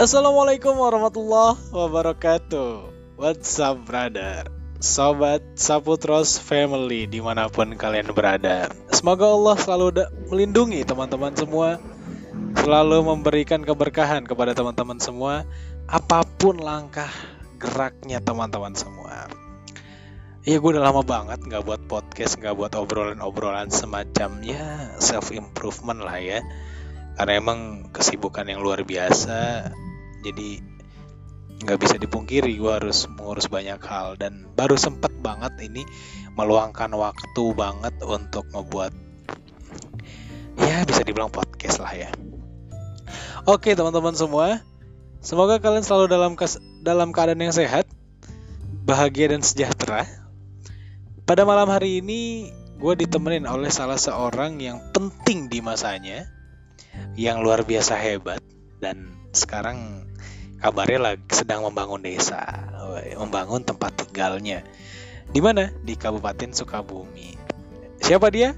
Assalamualaikum warahmatullahi wabarakatuh. What's up brother? Sobat Saputros Family di mana pun kalian berada. Semoga Allah selalu melindungi teman-teman semua. Selalu memberikan keberkahan kepada teman-teman semua. Apa pun langkah geraknya teman-teman semua. Iya gue udah lama banget nggak buat podcast, nggak buat obrolan-obrolan semacam ya self improvement lah ya. Karena emang kesibukan yang luar biasa, jadi nggak bisa dipungkiri gue harus mengurus banyak hal dan baru sempet banget ini meluangkan waktu banget untuk ngebuat ya bisa dibilang podcast lah ya. Oke teman-teman semua, semoga kalian selalu dalam kes dalam keadaan yang sehat, bahagia dan sejahtera. Pada malam hari ini, gue ditemenin oleh salah seorang yang penting di masanya, yang luar biasa hebat, dan sekarang kabarnya lagi sedang membangun desa, membangun tempat tinggalnya. Di mana? Di Kabupaten Sukabumi. Siapa dia?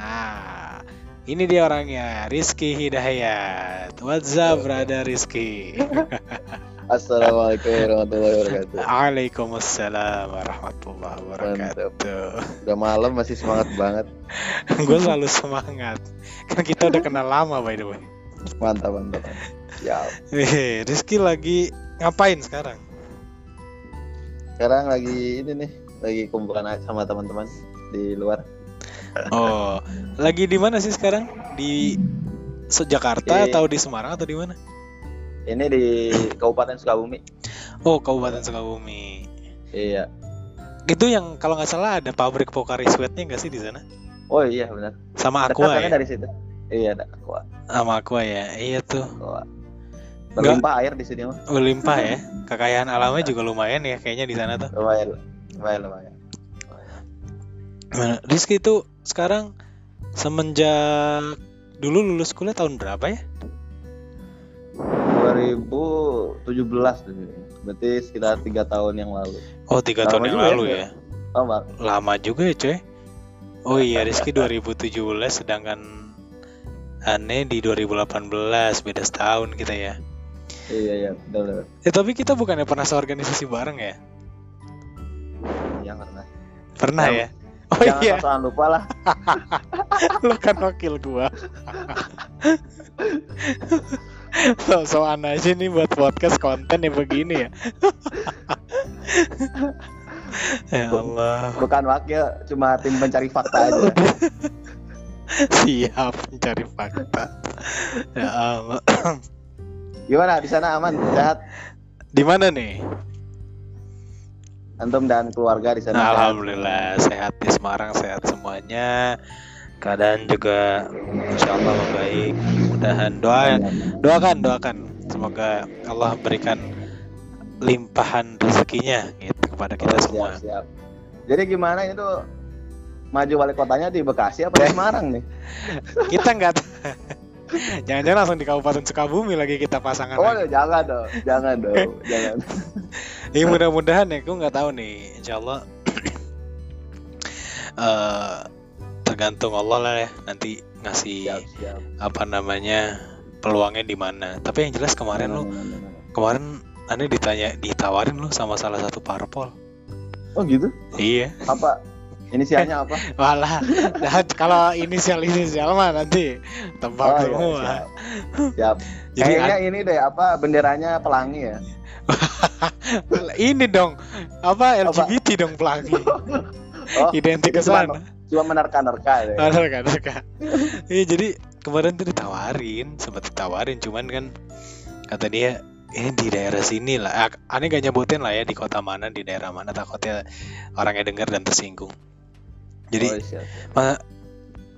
Nah, ini dia orangnya, Rizky Hidayat. What's up, brother Rizky? Assalamualaikum warahmatullahi wabarakatuh. Waalaikumsalam warahmatullahi wabarakatuh. Udah malam masih semangat banget. gue selalu semangat. Kan kita udah kenal lama by the way. Mantap mantap. Ya. Eh, Rizky lagi ngapain sekarang? Sekarang lagi ini nih, lagi kumpulan sama teman-teman di luar. Oh, lagi di mana sih sekarang? Di Jakarta Di- atau di Semarang atau di mana? Ini di Kabupaten Sukabumi. Oh, Kabupaten Sukabumi. Iya. Itu yang kalau nggak salah ada pabrik Pocari Sweat-nya nggak sih di sana? Oh iya benar. Sama Dekat kan ya? dari situ. Iya ada aqua. Sama Aqua ya. Iya tuh. aqua. Berlimpah air di sini mah. Berlimpah ya. Kekayaan alamnya juga lumayan ya kayaknya di sana tuh. Lumayan. Lumayan lumayan. Nah, Rizky itu sekarang semenjak dulu lulus kuliah tahun berapa ya? 2017 tuh. Berarti sekitar tiga tahun yang lalu. Oh tiga tahun yang ya, lalu ya? ya. Oh, Bang. Lama juga ya coy. Oh iya Rizky 2017 sedangkan Ane di 2018 beda setahun kita ya. Iya iya benar. benar. Eh tapi kita bukannya pernah seorganisasi bareng ya? Yang pernah. Pernah Jangan- ya? Oh Jangan iya, sosokan lupa lah. lu kan wakil gua. So-soan aja nih buat podcast konten ya begini ya. ya Allah. Bukan wakil, cuma tim pencari fakta aja. Siap mencari fakta. Ya Allah. Gimana di sana aman, sehat? Di mana nih? Antum dan keluarga di sana. sehat? Alhamdulillah sehat di Semarang sehat semuanya. Keadaan juga insya Allah membaik. Mudahan doa doakan doakan semoga Allah berikan limpahan rezekinya gitu kepada kita Oh, semua. Siap, siap. Jadi gimana itu maju wali kotanya di Bekasi apa di Semarang nih? Kita nggak jangan-jangan langsung di Kabupaten Sukabumi lagi kita pasangan. Oh, lagi. jangan dong, jangan dong, jangan. Ini mudah-mudahan ya, gue nggak tahu nih, insya Allah eh, tergantung Allah lah ya nanti ngasih Siap, siap. apa namanya peluangnya di mana. Tapi yang jelas kemarin lu kemarin aneh ditanya ditawarin lu sama salah satu parpol. Oh gitu? Iya. Apa? Inisialnya apa? Walah, nah, kalau inisial inisial mah nanti tebak Oh, iya, semua. siap. Siap. Jadi Kayaknya ini deh apa benderanya pelangi ya? ini dong apa LGBT dong pelangi. Oh, Identik ke sana. Cuma menerka-nerka kan, ada kan. Iya jadi kemarin tuh ditawarin, sempat ditawarin, cuman kan kata dia ini di daerah sini lah. Ah, Aneh gak nyebutin lah ya di kota mana, di daerah mana takutnya orangnya dengar dan tersinggung. Jadi Oh,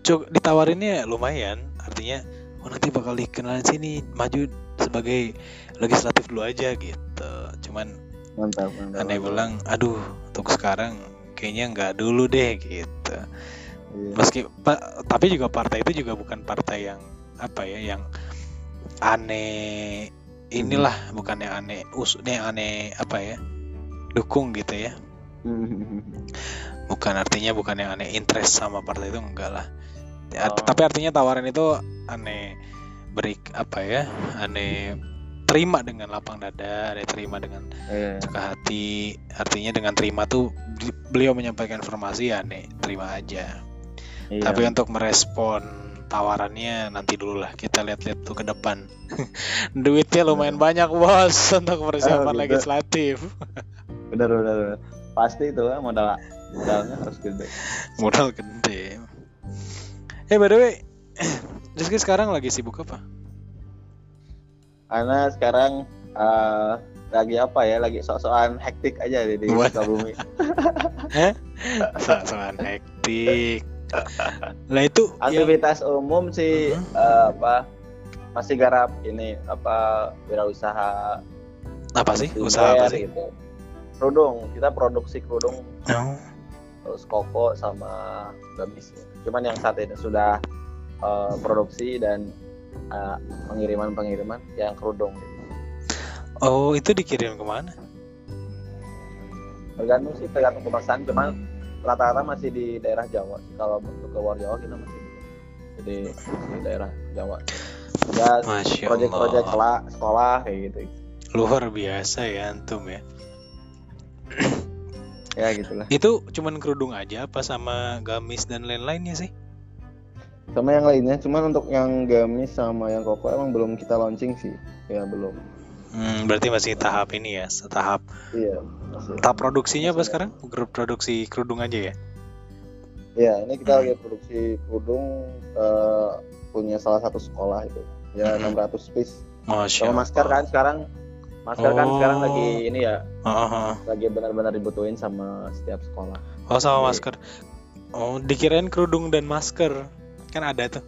cuk ditawarinnya lumayan, artinya oh nanti bakal dikenalin sini maju sebagai legislatif dulu aja gitu. Cuman Mantap, mantap. aneh mantap. bilang, aduh untuk sekarang kayaknya nggak dulu deh gitu. Iya. meski pa- tapi juga partai itu juga bukan partai yang apa ya yang aneh inilah bukan yang aneh usutnya aneh apa ya dukung gitu ya bukan artinya bukan yang aneh interest sama partai itu enggak lah Ya, Oh. tapi artinya tawaran itu aneh beri apa ya aneh terima dengan lapang dada, ada yang terima dengan Iya. suka hati. Artinya dengan terima tuh beli- beliau menyampaikan informasi ya nih, terima aja. Iya. Tapi untuk merespon tawarannya nanti dulu lah kita lihat-lihat tuh ke depan. Duitnya lumayan banyak bos untuk persiapan gitu. legislatif. bener bener bener. pasti itu kan modal modalnya harus gede Modal gede. Eh by the way, Rizky sekarang lagi sibuk apa? karena sekarang eh, lagi apa ya lagi sok-sokan hektik aja di, di? Sukabumi Soal hektik. Lah itu yang aktivitas umum sih Mhm. eh, apa masih garap ini apa wirausaha apa sih? Usaha apa sih? gitu kerudung kita produksi kerudung Oh. Terus koko sama gamis cuman yang saat ini sudah eh, produksi dan eh, pengiriman pengiriman yang kerudung gitu. Oh, itu dikirim ke mana? tergantung sih tergantung kemasan cuman rata-rata masih di daerah Jawa sih. kalau untuk ke luar Jawa kita masih jadi di daerah Jawa ya proyek-proyek sekolah kayak gitu Luar biasa ya antum ya. Ya gitulah Itu cuman kerudung aja apa sama gamis dan lain-lainnya sih? sama yang lainnya cuman untuk yang gamis sama yang koko emang belum kita launching sih ya belum Hmm, berarti masih tahap ini ya, tahap iya masih. tahap produksinya apa sekarang? Grup produksi kerudung aja ya? ya ini kita Hmm. lagi produksi kerudung eh, punya salah satu sekolah itu ya Hmm. 600 piece Masya sama masker kan sekarang masker kan Oh. sekarang lagi ini ya Oh, oh, oh. lagi benar-benar dibutuhin sama setiap sekolah Oh, sama Jadi- masker. Oh, dikirain kerudung dan masker. Kan ada tuh.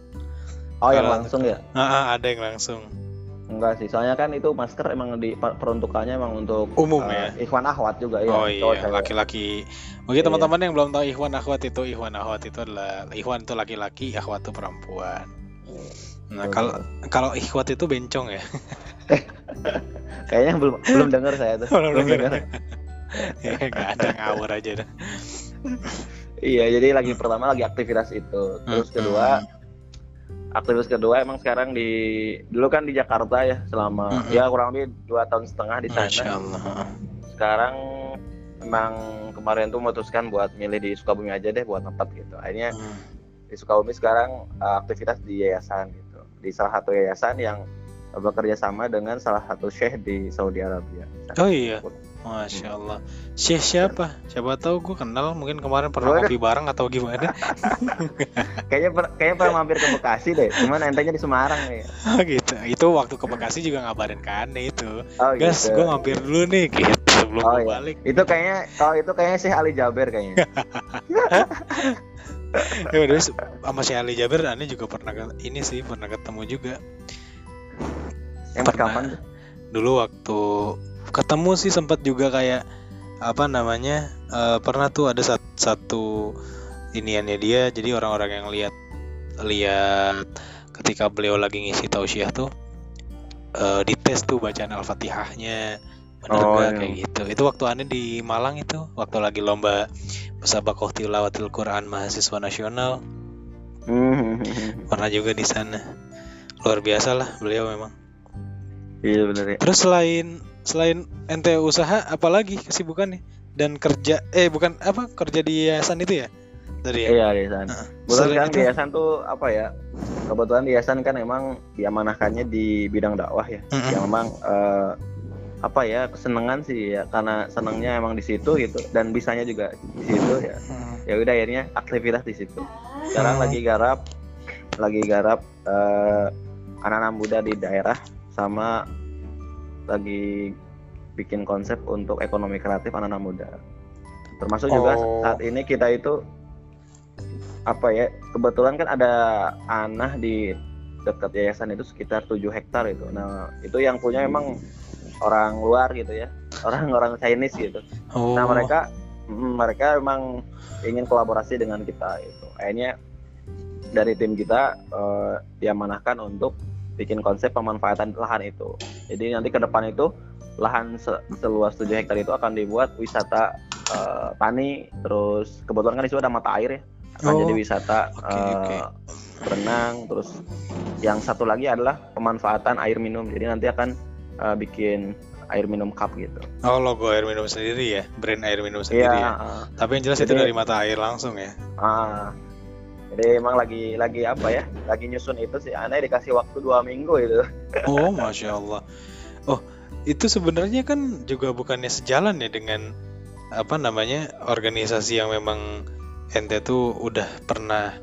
oh yang langsung ya Ah, ah, ada yang langsung. enggak sih soalnya kan itu masker emang di per- peruntukannya emang untuk Umum eh, ya? ikhwan akhwat juga ya oh iya, laki-laki. Bagi Iya. teman-teman yang belum tahu Ikhwan Akhwat itu, Ikhwan Akhwat itu adalah Ikhwan itu laki-laki, Akhwat itu perempuan. Nah, kalau kalau Ikhwat itu bencong ya. kayaknya belum belum dengar saya tuh Belum belum dengar ya ada ngawur aja dah. iya jadi lagi pertama lagi aktivitas itu terus Hmm, kedua aktivitas kedua emang sekarang di dulu kan di Jakarta ya selama Mm-mm. ya kurang lebih dua tahun setengah di sana Masya Allah. sekarang emang kemarin tuh memutuskan buat milih di Sukabumi aja deh buat tempat gitu akhirnya Hmm. di Sukabumi sekarang uh, aktivitas di yayasan gitu di salah satu yayasan yang bekerja sama dengan salah satu syekh di Saudi Arabia. Oh iya, Masya Allah. Syekh siapa? Siapa tahu gue kenal. Mungkin kemarin pernah ngopi bareng atau gimana? Kayaknya per- kayaknya pernah mampir ke Bekasi deh, cuman entenya di Semarang nih. Oh gitu. Itu waktu ke Bekasi juga ngabarin ke Ane itu. Oh Gas, gitu. gue mampir dulu nih gitu sebelum Oh, iya. balik. Itu kayaknya kalau itu kayaknya Syekh Ali Jaber kayaknya. Ya udah sama si Ali Jaber Ane juga pernah ini sih pernah ketemu juga. Yang Pernah. kapan? Dulu waktu ketemu sih sempat juga kayak apa namanya? eh, pernah tuh ada sat- satu iniannya dia jadi orang-orang yang lihat lihat ketika beliau lagi ngisi tausiah tuh eh, dites tuh bacaan al-fatihahnya bener Oh, iya. kayak gitu itu waktu aneh di Malang itu waktu lagi lomba musabakoh tilawatil Quran mahasiswa nasional Hmm. pernah juga di sana luar biasa lah beliau memang Iya bener ya. terus selain selain ente usaha apalagi kesibukannya dan kerja eh bukan apa kerja di yayasan itu ya tadi ya Iya di. Kebetulan Selain kan itu- di yayasan tuh apa ya? Kebetulan di yayasan kan emang diamanahkannya di bidang dakwah ya. Mm-mm. Yang memang eh, apa ya kesenangan sih ya karena senangnya emang di situ gitu dan bisanya juga di situ ya. Hmm. Ya udah akhirnya aktivitas di situ. Sekarang Hmm. lagi garap lagi garap eh, anak-anak muda di daerah sama lagi bikin konsep untuk ekonomi kreatif anak-anak muda. Termasuk juga Oh. saat ini kita itu apa ya kebetulan kan ada anah di dekat yayasan itu sekitar 7 hektar itu. Nah itu yang punya emang orang luar gitu ya, orang-orang Chinese gitu. oh Nah mereka mm, mereka memang ingin kolaborasi dengan kita itu. Akhirnya dari tim kita eh, diamanahkan untuk bikin konsep pemanfaatan lahan itu. Jadi nanti ke depan itu lahan se- seluas 7 hektar itu akan dibuat wisata eh, tani, terus kebetulan kan di situ ada mata air ya. Akan Oh, jadi wisata oke, eh, oke. berenang, terus yang satu lagi adalah pemanfaatan air minum. Jadi nanti akan uh, bikin air minum cup gitu. Oh logo air minum sendiri ya, brand air minum sendiri Iya. ya. uh, Tapi yang jelas Jadi- itu dari mata air langsung ya. ah. jadi emang lagi lagi apa ya? Lagi nyusun itu sih. Aneh dikasih waktu dua minggu itu. Oh masya Allah. Oh itu sebenarnya kan juga bukannya sejalan ya dengan apa namanya organisasi yang memang ente tuh udah pernah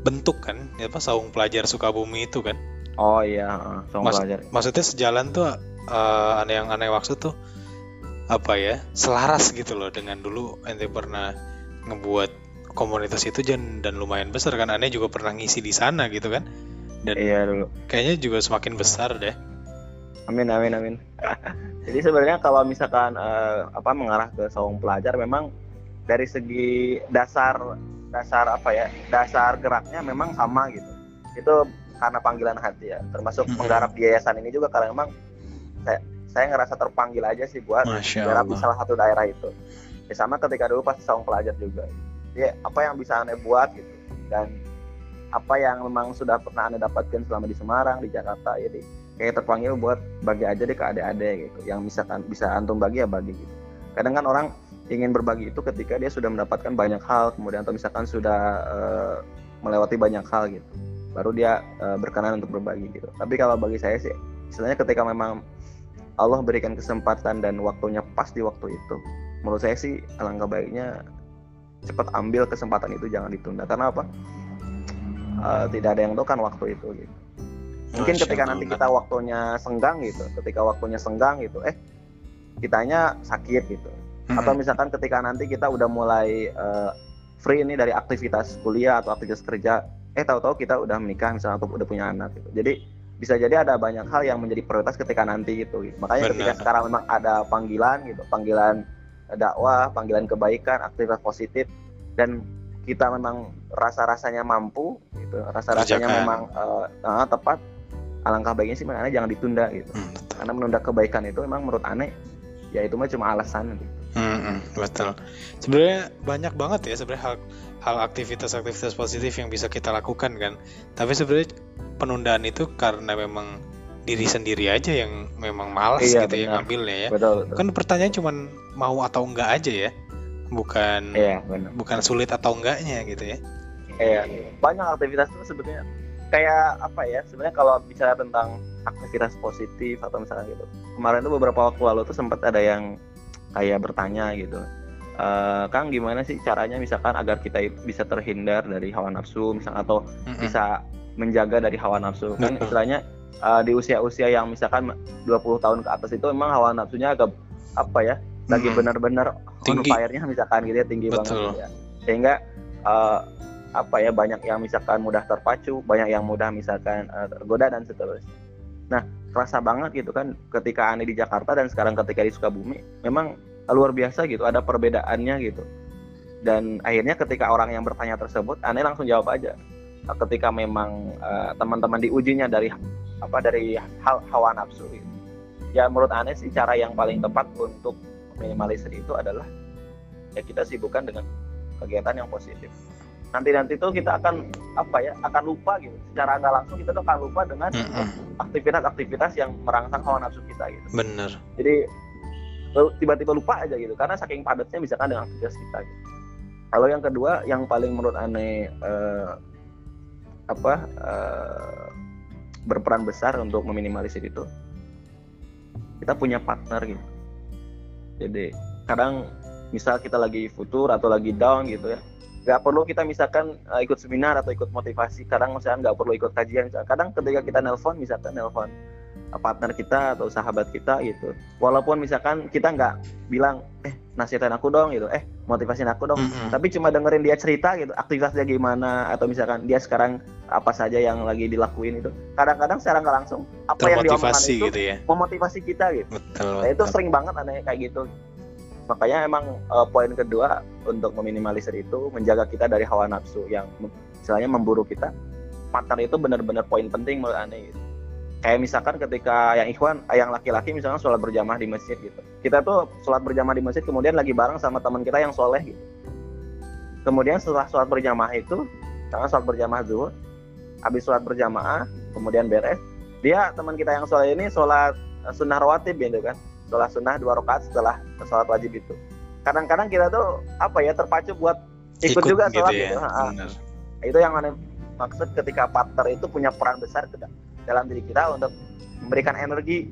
bentuk kan, ya apa saung pelajar Sukabumi itu kan? Oh iya, uh, sama Mas- pelajar. Maksudnya sejalan tuh eh, aneh yang aneh maksud tuh apa ya selaras gitu loh dengan dulu ente pernah ngebuat komunitas itu dan dan lumayan besar kan aneh juga pernah ngisi di sana gitu kan dan Iya dulu. kayaknya juga semakin besar deh Amin amin amin. Jadi sebenarnya kalau misalkan eh, apa mengarah ke saung pelajar memang dari segi dasar dasar apa ya dasar geraknya memang sama gitu. Itu karena panggilan hati ya. Termasuk menggarap di yayasan ini juga karena memang saya saya ngerasa terpanggil aja sih buat garap di salah satu daerah itu. Ya, sama ketika dulu pas saung pelajar juga. Ya apa yang bisa aneh buat gitu? Dan apa yang memang sudah pernah anda dapatkan selama di Semarang di Jakarta jadi kayak terpanggil buat bagi aja deh ke adik-adik gitu. Yang misalkan bisa antum bagi ya bagi gitu. Kadang kan orang ingin berbagi itu ketika dia sudah mendapatkan banyak hal kemudian atau misalkan sudah eh, melewati banyak hal gitu. Baru dia eh, berkenan untuk berbagi gitu. Tapi kalau bagi saya sih istilahnya ketika memang Allah berikan kesempatan dan waktunya pas di waktu itu. Menurut saya sih alangkah baiknya cepat ambil kesempatan itu jangan ditunda. Karena apa? Eh, tidak ada yang tahu kan waktu itu gitu. Mungkin ketika nanti kita waktunya senggang gitu. Ketika waktunya senggang gitu eh kitanya sakit gitu. Mm-mm. atau misalkan ketika nanti kita udah mulai eh, free nih dari aktivitas kuliah atau aktivitas kerja eh tahu-tahu kita udah menikah misalnya atau udah punya anak gitu. Jadi bisa jadi ada banyak hal yang menjadi prioritas ketika nanti gitu, makanya ketika Benar. sekarang memang ada panggilan gitu panggilan dakwah panggilan kebaikan aktivitas positif dan kita memang rasa-rasanya mampu gitu rasa-rasanya Kerjakan. memang eh, eh, tepat alangkah baiknya sih makanya jangan ditunda gitu Hmm, betul. karena menunda kebaikan itu memang menurut aneh ya itu mah cuma alasan gitu. Mm-mm, betul. Sebenarnya banyak banget ya sebenarnya hal hal aktivitas-aktivitas positif yang bisa kita lakukan kan. Tapi sebenarnya penundaan itu karena memang diri sendiri aja yang memang malas Iya, gitu ya benar. ngambilnya ya. betul, betul. Kan pertanyaan cuma mau atau enggak aja ya. Bukan iya benar bukan sulit atau enggaknya gitu ya. iya banyak aktivitas itu sebetulnya kayak apa ya sebenarnya kalau bicara tentang aktivitas positif atau misalnya gitu kemarin tuh beberapa waktu lalu tuh sempat ada yang kayak bertanya gitu "Eh, Kang gimana sih caranya misalkan agar kita itu bisa terhindar dari hawa nafsu misalnya atau Mm-mm. bisa menjaga dari hawa nafsu kan istilahnya uh, di usia-usia yang misalkan 20 tahun ke atas itu memang hawa nafsunya agak apa ya lagi Mm-mm. benar-benar on fire-nya misalkan gitu ya tinggi banget Betul. gitu ya. sehingga uh, apa ya banyak yang misalkan mudah terpacu banyak yang mudah misalkan uh, tergoda dan seterusnya nah kerasa banget gitu kan ketika aneh di Jakarta dan sekarang ketika di Sukabumi memang luar biasa gitu ada perbedaannya gitu dan akhirnya ketika orang yang bertanya tersebut aneh langsung jawab aja ketika memang uh, teman-teman diujinya dari apa dari hal hawa nafsu gitu. ya menurut aneh sih cara yang paling tepat untuk minimalisir itu adalah ya kita sibukkan dengan kegiatan yang positif nanti nanti tuh kita akan apa ya akan lupa gitu secara nggak langsung kita tuh akan lupa dengan aktivitas-aktivitas yang merangsang hawa nafsu kita gitu Bener. jadi tiba-tiba lupa aja gitu karena saking padatnya misalkan dengan aktivitas kita gitu. Kalau yang kedua yang paling menurut aneh eh, apa eh, berperan besar untuk meminimalisir itu. Kita punya partner gitu. Jadi kadang misal kita lagi futur atau lagi down gitu ya nggak perlu kita misalkan eh, ikut seminar atau ikut motivasi. Kadang misalkan nggak perlu ikut kajian. Kadang ketika kita nelpon misalkan nelpon partner kita atau sahabat kita gitu walaupun misalkan kita nggak bilang eh nasihatin aku dong gitu eh motivasin aku dong Mm-mm. tapi cuma dengerin dia cerita gitu aktivitasnya gimana atau misalkan dia sekarang apa saja yang lagi dilakuin itu kadang-kadang secara nggak langsung apa yang dia itu gitu ya. memotivasi kita gitu Betul. Nah, itu betul. sering banget aneh kayak gitu. Makanya emang eh, poin kedua untuk meminimalisir itu menjaga kita dari hawa nafsu yang istilahnya memburu kita. Partner itu benar-benar poin penting menurut aneh gitu. Kayak misalkan ketika yang ikhwan, eh, yang laki-laki misalnya sholat berjamaah di masjid gitu. Kita tuh sholat berjamaah di masjid kemudian lagi bareng sama teman kita yang soleh gitu. Kemudian setelah sholat berjamaah itu, misalnya sholat berjamaah zuhur, habis sholat berjamaah, kemudian beres, dia teman kita yang soleh ini sholat sunnah rawatib gitu kan sholat sunnah dua rakaat setelah sholat wajib itu kadang-kadang kita tuh apa ya terpacu buat ikut, Ikut juga gitu sholat ya, gitu, bener. itu yang mana maksud ketika partner itu punya peran besar ke dalam diri kita untuk memberikan energi.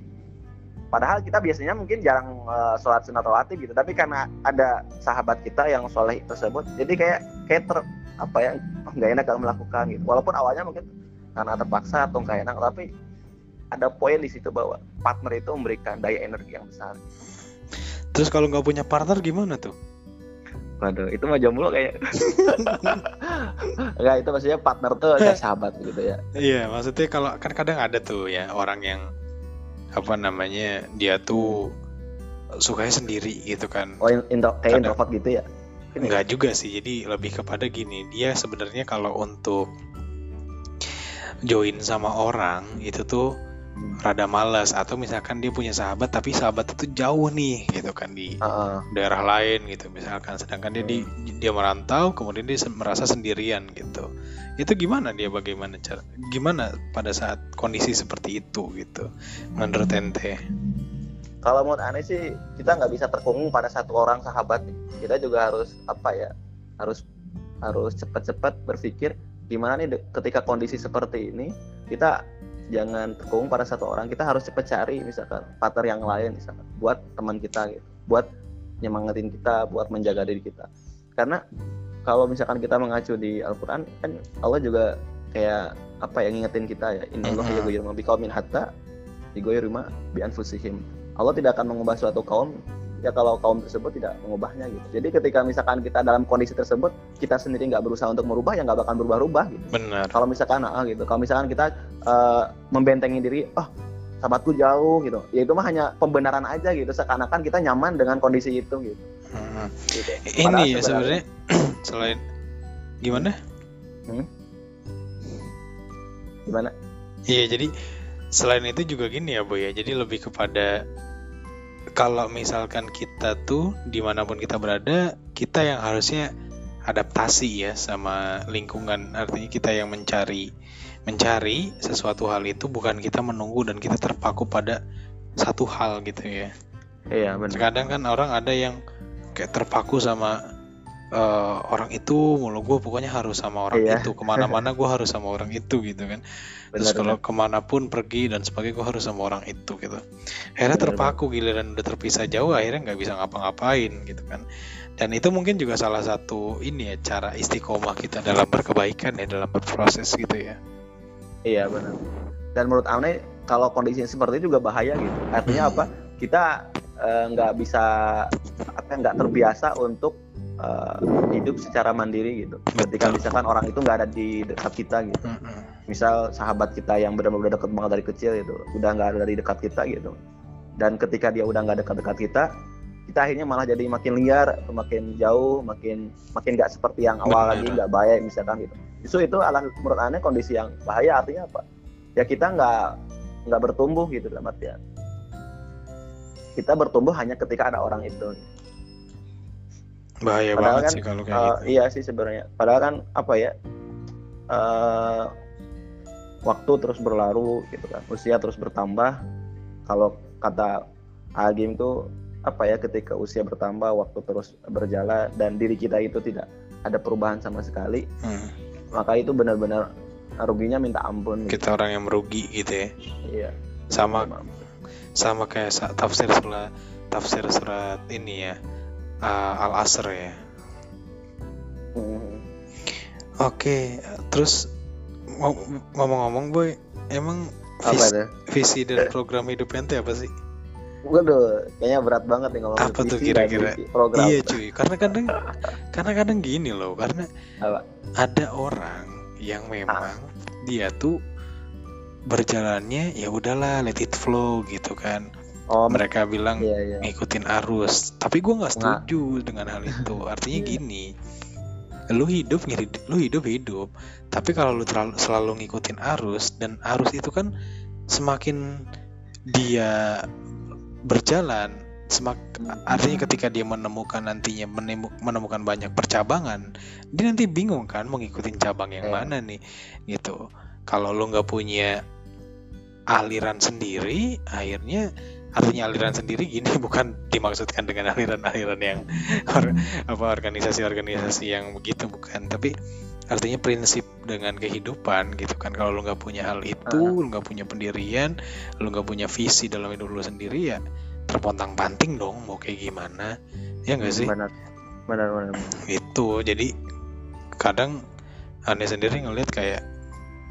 Padahal kita biasanya mungkin jarang eh, sholat sunat rawatib gitu. Tapi karena ada sahabat kita yang soleh tersebut jadi kayak kayak ter apa ya oh, nggak enak kalau melakukan gitu. Walaupun awalnya mungkin karena terpaksa atau nggak enak tapi ada poin di situ bahwa partner itu memberikan daya energi yang besar. Terus kalau nggak punya partner gimana tuh? Waduh, itu mah jomblo kayak. Enggak, itu maksudnya partner tuh kayak sahabat gitu ya. Iya, maksudnya kalau kan kadang ada tuh ya orang yang apa namanya dia tuh sukanya sendiri gitu kan. Oh, in- intro, kayak Kadang. introvert gitu ya. Enggak juga sih, jadi lebih kepada gini, dia sebenarnya kalau untuk join sama orang itu tuh rada malas atau misalkan dia punya sahabat tapi sahabat itu jauh nih gitu kan di Heeh. daerah lain gitu misalkan sedangkan dia di dia merantau kemudian dia merasa sendirian gitu itu gimana dia bagaimana cara gimana pada saat kondisi seperti itu gitu menurut ente Kalau menurut aneh sih kita nggak bisa terkungkung pada satu orang sahabat. Kita juga harus apa ya? Harus harus cepat-cepat berpikir gimana nih ketika kondisi seperti ini kita jangan terkungkung pada satu orang. Kita harus cepat cari misalkan partner yang lain misalkan buat teman kita gitu. Buat nyemangatin kita, buat menjaga diri kita. Karena kalau misalkan kita mengacu di Al-Qur'an kan Allah juga kayak apa yang ngingetin kita ya Mhm. yughayyiru ma biqaumin hatta ma bi anfusihim Allah tidak akan mengubah suatu kaum ya kalau kaum tersebut tidak mengubahnya gitu. Jadi ketika misalkan kita dalam kondisi tersebut kita sendiri nggak berusaha untuk merubah ya nggak bakal berubah-ubah gitu. benar Kalau misalkan ah gitu, kalau misalkan kita eh, membentengi diri, oh sahabatku jauh gitu, ya itu mah hanya pembenaran aja gitu. Seakan-akan kita nyaman dengan kondisi itu gitu. Hmm. gitu. ini ya sebenarnya selain gimana gimana? Iya jadi selain itu juga gini ya Boy ya jadi lebih kepada kalau misalkan kita tuh di mana pun kita berada kita yang harusnya adaptasi ya sama lingkungan artinya kita yang mencari mencari sesuatu hal itu bukan kita menunggu dan kita terpaku pada satu hal gitu ya Iya benar. Kadang kan orang ada yang kayak terpaku sama eh, orang itu mulu gue pokoknya harus sama orang Iya. itu ke mana-mana gue harus sama orang itu gitu kan terus Benar, kalau ke mana pun pergi dan sebagainya gue harus sama orang itu gitu akhirnya Benar, terpaku giliran udah terpisah jauh akhirnya nggak bisa ngapa-ngapain gitu kan dan itu mungkin juga salah satu ini ya cara istiqomah kita dalam berkebaikan ya dalam berproses gitu ya Iya benar. Dan menurut Ane kalau kondisi seperti itu juga bahaya gitu. Artinya apa? Kita eh, nggak bisa apa nggak terbiasa untuk eh, hidup secara mandiri gitu. Ketika misalkan orang itu nggak ada di dekat kita gitu. Misal sahabat kita yang benar-benar dekat banget dari kecil gitu, udah nggak ada di dekat kita gitu. Dan ketika dia udah nggak dekat-dekat kita, kita akhirnya malah jadi makin liar, makin jauh, makin makin nggak seperti yang awal lagi, nggak baik misalkan gitu. Justru itu adalah menurut aneh kondisi yang bahaya artinya apa? Ya kita nggak nggak bertumbuh gitu dalam artian. Kita bertumbuh hanya ketika ada orang itu. Bahaya Padahal banget kan, sih kalau kayak Eh, gitu iya sih sebenarnya. Padahal kan apa ya? eh waktu terus berlalu gitu kan. Usia terus bertambah. Kalau kata Agim tuh apa ya ketika usia bertambah, waktu terus berjalan dan diri kita itu tidak ada perubahan sama sekali, Hmm. maka itu benar-benar ruginya minta ampun. Gitu. kita orang yang merugi gitu ya Iya. sama sama kayak tafsir surat tafsir surat ini ya uh, al asr ya Hmm. oke terus ngom- ngomong-ngomong boy emang Apa vis- itu? visi dan program hidup ente apa sih Waduh, kayaknya berat banget nih ngomong Apa tuh visi dan kira-kira? program. iya cuy karena kadang karena kadang gini loh karena Apa? ada orang yang memang dia tuh berjalannya ya udahlah let it flow gitu kan Oh, mereka bilang iya iya. ngikutin arus tapi gue nggak Nah. setuju dengan hal itu artinya Iya. gini lu hidup lu hidup hidup tapi kalau lu terlalu selalu ngikutin arus dan arus itu kan semakin dia berjalan semak artinya ketika dia menemukan nantinya menemu- menemukan banyak percabangan dia nanti bingung kan mau ngikutin cabang yang Iya. mana nih gitu kalau lu nggak punya aliran sendiri akhirnya artinya aliran sendiri gini bukan dimaksudkan dengan aliran-aliran yang or, apa organisasi-organisasi yang begitu bukan. Tapi artinya prinsip dengan kehidupan gitu kan. Kalau lu nggak punya hal itu uh. lu nggak punya pendirian lu nggak punya visi dalam hidup lu sendiri ya terpontang panting dong mau kayak gimana. Ya nggak sih? Benar. Benar benar itu jadi kadang aneh sendiri ngeliat kayak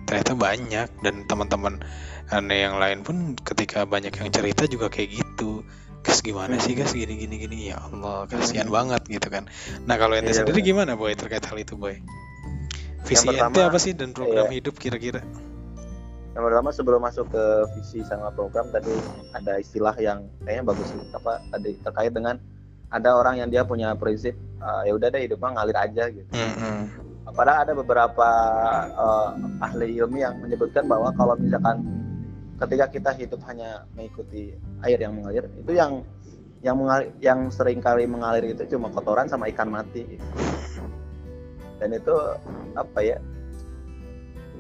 ternyata banyak dan teman-teman aneh yang lain pun ketika banyak yang cerita juga kayak gitu Gas gimana sih gas gini gini gini ya Allah kasihan hmm. banget gitu kan nah kalau ente iya, sendiri bener. gimana boy terkait hal itu boy visi pertama, ente apa sih dan program iya. hidup kira-kira yang pertama sebelum masuk ke visi sama program tadi ada istilah yang kayaknya bagus apa tadi terkait dengan ada orang yang dia punya prinsip uh, ya udah deh hidup mah ngalir aja gitu. Mm -hmm. Padahal ada beberapa uh, ahli ilmu yang menyebutkan bahwa kalau misalkan ketika kita hidup hanya mengikuti air yang mengalir itu yang yang mengalir, yang sering kali mengalir itu cuma kotoran sama ikan mati. Dan itu apa ya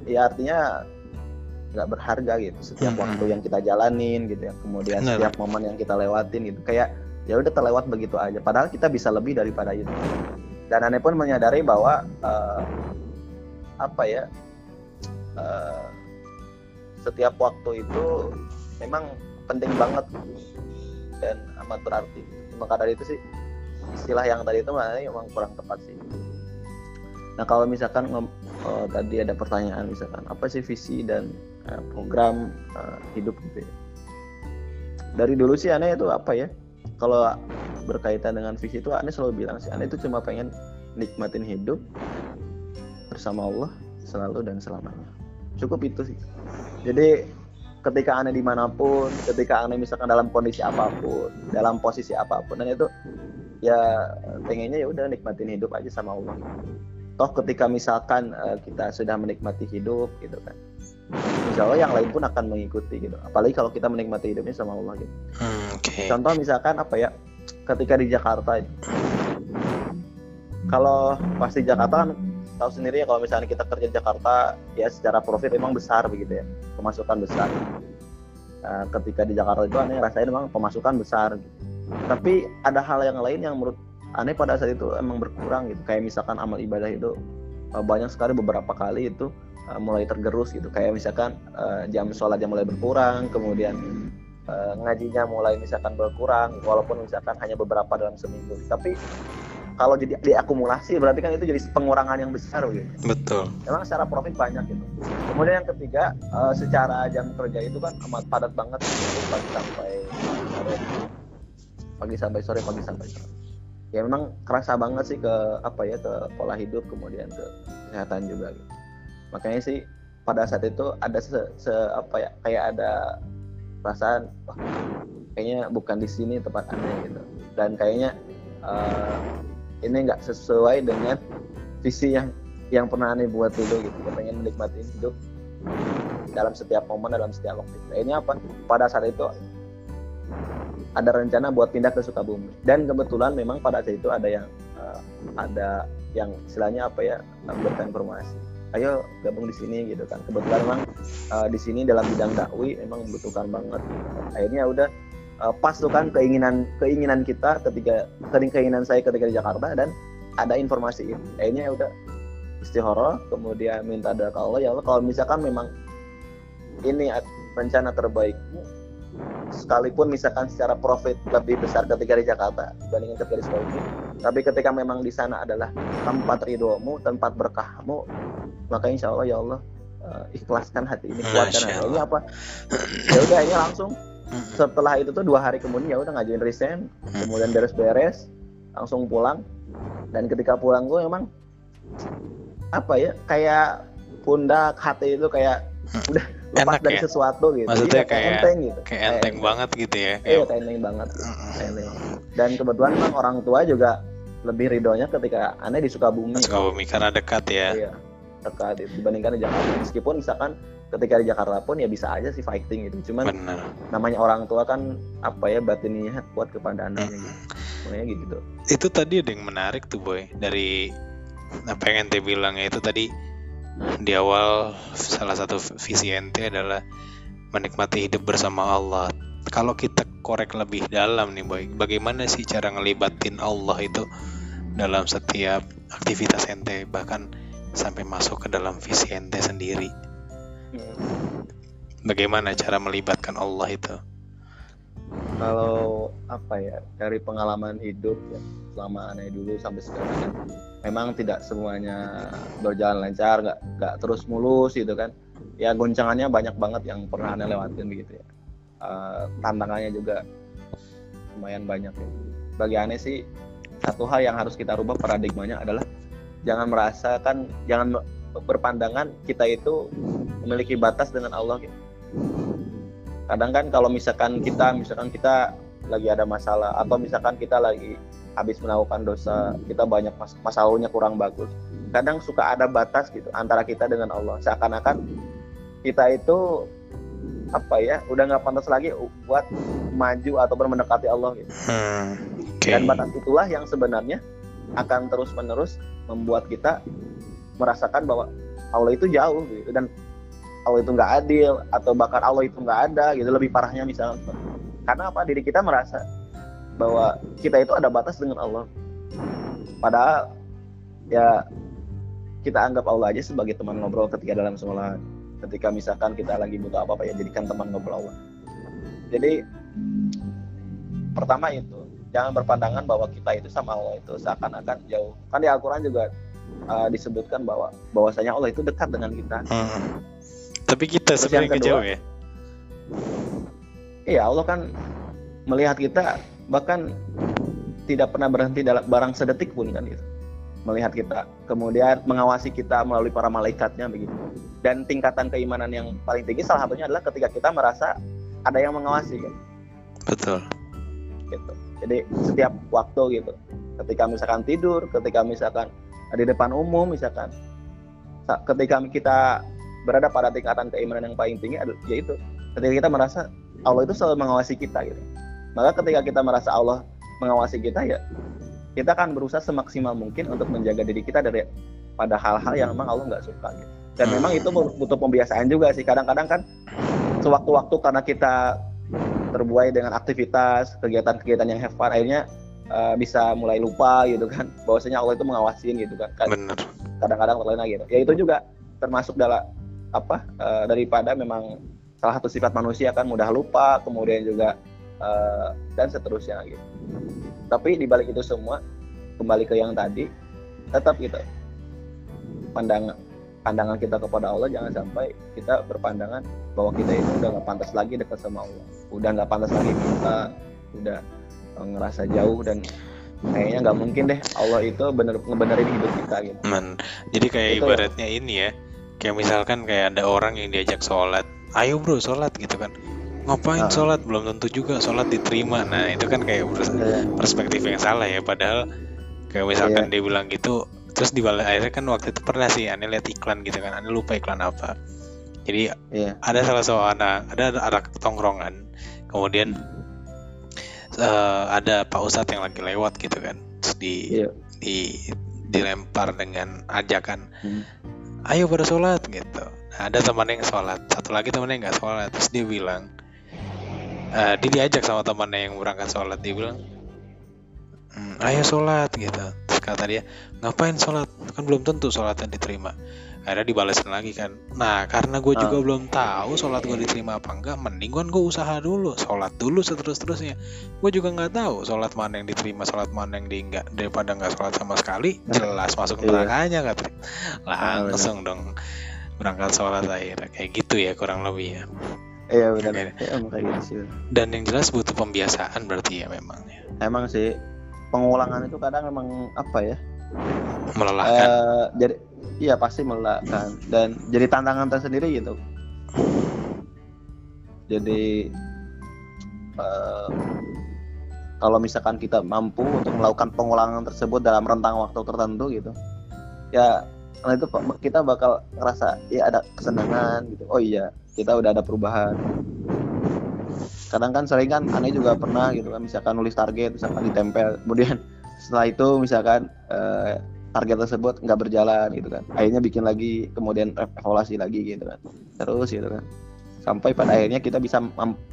ya artinya nggak berharga gitu setiap hmm. waktu yang kita jalanin gitu ya. Kemudian Benar. setiap momen yang kita lewatin gitu. Kayak ya udah terlewat begitu aja. Padahal kita bisa lebih daripada itu. Dan aneh pun menyadari bahwa uh, apa ya uh, setiap waktu itu memang penting banget dan amat berarti. Maka dari itu sih istilah yang tadi itu memang kurang tepat sih. Nah kalau misalkan uh, tadi ada pertanyaan misalkan apa sih visi dan uh, program uh, hidup gitu ya? Dari dulu sih aneh itu apa ya? Kalau berkaitan dengan visi itu aneh selalu bilang sih aneh itu cuma pengen nikmatin hidup bersama Allah selalu dan selamanya cukup itu sih. Jadi ketika aneh di mana pun ketika aneh misalkan dalam kondisi apa pun dalam posisi apa pun dan itu ya pengennya ya udah nikmatin hidup aja sama Allah. Toh ketika misalkan uh, kita sudah menikmati hidup gitu kan. Insya Allah yang lain pun akan mengikuti gitu. Apalagi kalau kita menikmati hidupnya sama Allah gitu. Hmm, okay. contoh misalkan apa ya ketika di Jakarta kalau pasti Jakarta kan tahu sendiri ya kalau misalnya kita kerja di Jakarta ya secara profit memang besar begitu ya pemasukan besar. Nah, ketika di Jakarta itu aneh rasain memang pemasukan besar gitu. tapi ada hal yang lain yang menurut aneh pada saat itu emang berkurang gitu. Kayak misalkan amal ibadah itu eh, banyak sekali beberapa kali itu uh, mulai tergerus gitu. Kayak misalkan uh, jam sholatnya mulai berkurang kemudian uh, ngajinya mulai misalkan berkurang walaupun misalkan hanya beberapa dalam seminggu. Tapi kalau jadi diakumulasi berarti kan itu jadi pengurangan yang besar gitu. Betul. Memang secara profit banyak gitu. Kemudian yang ketiga uh, secara jam kerja itu kan amat padat banget gitu, pagi sampai sore. Pagi sampai sore, pagi sampai sore. Ya memang kerasa banget sih ke apa ya ke pola hidup kemudian ke kesehatan juga gitu. Makanya sih pada saat itu ada se, se apa ya kayak ada perasaan wah, kayaknya bukan di sini tempat anda gitu dan kayaknya uh, ini nggak sesuai dengan visi yang yang pernah aneh buat dulu gitu. Gue pengen menikmati hidup dalam setiap momen dalam setiap waktu. Nah, ini apa? Pada saat itu ada rencana buat pindah ke Sukabumi. Dan kebetulan memang pada saat itu ada yang uh, ada yang istilahnya apa ya memberikan informasi ayo gabung di sini gitu kan. Kebetulan memang uh, di sini dalam bidang dakwi memang membutuhkan banget. Akhirnya udah uh, pas tuh kan keinginan keinginan kita ketika keinginan saya ketika di Jakarta dan ada informasi ini. Akhirnya ya udah istihoroh kemudian minta doa ke Allah ya Allah kalau misalkan memang ini rencana terbaikmu sekalipun misalkan secara profit lebih besar ketika di Jakarta dibandingkan ketika di Sukabumi tapi ketika memang di sana adalah tempat ridhomu tempat berkahmu maka insya Allah ya Allah uh, ikhlaskan hati ini kuatkan hati. Ini apa ya udah ini langsung setelah itu tuh dua hari kemudian ya udah ngajuin resign kemudian beres-beres langsung pulang. Dan ketika pulang gue emang apa ya kayak pundak hati itu kayak udah lepas Enak dari ya? sesuatu gitu. Maksudnya kayak, kayak enteng gitu. kayak enteng kayak, banget gitu ya kayak... iya kayak enteng banget. Kayak enteng. dan kebetulan memang orang tua juga lebih ridhonya ketika aneh di Sukabumi. Sukabumi karena dekat ya. Iya dekat dibandingkan di Jakarta. Meskipun misalkan ketika di Jakarta pun ya bisa aja sih fighting gitu cuman Bener. namanya orang tua kan apa ya batinnya kuat kepada anaknya hmm. gitu. makanya gitu tuh itu tadi ada yang menarik tuh boy dari apa yang ente bilang ya itu tadi di awal salah satu visi ente adalah menikmati hidup bersama Allah. Kalau kita korek lebih dalam nih boy, bagaimana sih cara ngelibatin Allah itu dalam setiap aktivitas ente bahkan sampai masuk ke dalam visi ente sendiri. Bagaimana cara melibatkan Allah itu? Kalau apa ya dari pengalaman hidup ya selama aneh dulu sampai sekarang kan memang tidak semuanya berjalan lancar, nggak nggak terus mulus gitu kan. Ya goncangannya banyak banget yang pernah aneh lewatin begitu ya. Uh, tantangannya juga lumayan banyak ya. Bagi aneh sih satu hal yang harus kita rubah paradigmanya adalah jangan merasakan jangan berpandangan kita itu memiliki batas dengan Allah gitu. Kadang kan kalau misalkan kita misalkan kita lagi ada masalah atau misalkan kita lagi habis melakukan dosa, kita banyak mas masalahnya kurang bagus. Kadang suka ada batas gitu antara kita dengan Allah. Seakan-akan kita itu apa ya udah nggak pantas lagi buat maju atau mendekati Allah gitu. Hmm, okay. Dan batas itulah yang sebenarnya akan terus menerus membuat kita merasakan bahwa Allah itu jauh gitu. Dan Allah itu nggak adil atau bahkan Allah itu nggak ada gitu lebih parahnya misalnya. Karena apa? Diri kita merasa bahwa kita itu ada batas dengan Allah. Padahal ya kita anggap Allah aja sebagai teman ngobrol ketika dalam sholat. Ketika misalkan kita lagi butuh apa apa ya jadikan teman ngobrol Allah. Jadi pertama itu jangan berpandangan bahwa kita itu sama Allah itu seakan-akan jauh. Kan di Al-Quran juga uh, disebutkan bahwa bahwasanya Allah itu dekat dengan kita. Hmm. tapi kita sebenarnya jauh ya? Iya Allah kan melihat kita bahkan tidak pernah berhenti dalam barang sedetik pun kan gitu. Melihat kita kemudian mengawasi kita melalui para malaikatnya begitu. Dan tingkatan keimanan yang paling tinggi salah satunya adalah ketika kita merasa ada yang mengawasi kan. Betul. Gitu. Jadi setiap waktu gitu. Ketika misalkan tidur ketika misalkan di depan umum misalkan. Ketika kita berada pada tingkatan keimanan yang paling tinggi yaitu ketika kita merasa Allah itu selalu mengawasi kita gitu. Maka ketika kita merasa Allah mengawasi kita ya kita akan berusaha semaksimal mungkin untuk menjaga diri kita dari pada hal-hal yang memang Allah nggak suka gitu. Dan hmm. memang itu butuh pembiasaan juga sih. Kadang-kadang kan sewaktu-waktu karena kita terbuai dengan aktivitas kegiatan-kegiatan yang have fun akhirnya uh, bisa mulai lupa gitu kan. Bahwasanya Allah itu mengawasin gitu kan. Kadang-kadang terlena gitu. Ya itu juga termasuk dalam apa uh, daripada memang salah satu sifat manusia kan mudah lupa kemudian juga uh, dan seterusnya gitu tapi dibalik itu semua kembali ke yang tadi tetap gitu pandangan pandangan kita kepada Allah jangan sampai kita berpandangan bahwa kita itu udah nggak pantas lagi dekat sama Allah. Udah nggak pantas lagi kita udah ngerasa jauh dan kayaknya nggak mungkin deh Allah itu bener ngebenerin hidup kita gitu. Man, jadi kayak itu ibaratnya ya. ini ya, kayak misalkan kayak ada orang yang diajak sholat, ayo bro sholat gitu kan, ngapain nah. sholat belum tentu juga sholat diterima, nah itu kan kayak iya. perspektif yang salah ya, padahal kayak misalkan yeah. dia bilang gitu terus di balik akhirnya kan waktu itu pernah sih aneh lihat iklan gitu kan aneh lupa iklan apa jadi yeah. ada salah seorang ada ada tongkrongan kemudian uh, ada pak ustadz yang lagi lewat gitu kan. Terus di yeah. di dilempar dengan ajakan hmm. ayo pada sholat gitu. Nah, ada teman yang sholat. Satu lagi temannya nggak sholat. Terus dia bilang uh, dia diajak sama temannya yang berangkat sholat. Dia bilang hmm, ayo sholat gitu. Kata dia ngapain sholat? Kan belum tentu sholatnya diterima akhirnya dibalesin lagi kan. Nah karena gue juga uh. belum tahu sholat gue diterima apa enggak mending kan gue usaha dulu. Sholat dulu seterus terusnya gue juga nggak tahu sholat mana yang diterima sholat mana yang di enggak daripada nggak sholat sama sekali jelas masuk iya. nerakanya kata. Langsung dong berangkat sholat akhirnya. Kayak gitu ya kurang lebih ya. Iya benar. Ya, kayak gitu sih. Dan yang jelas butuh pembiasaan berarti ya memang ya. Emang sih pengulangan itu kadang memang apa ya? Melelahkan. Uh, jadi iya pasti melelahkan dan jadi tantangan tersendiri gitu. Jadi uh, kalau misalkan kita mampu untuk melakukan pengulangan tersebut dalam rentang waktu tertentu gitu ya karena itu kita bakal ngerasa ya ada kesenangan gitu. Oh iya kita udah ada perubahan. Kadang kan sering kan aneh juga pernah gitu kan misalkan nulis target misalkan ditempel. Kemudian setelah itu misalkan eh, target tersebut nggak berjalan gitu kan. Akhirnya bikin lagi kemudian evaluasi lagi gitu kan. Terus gitu kan. Sampai pada akhirnya kita bisa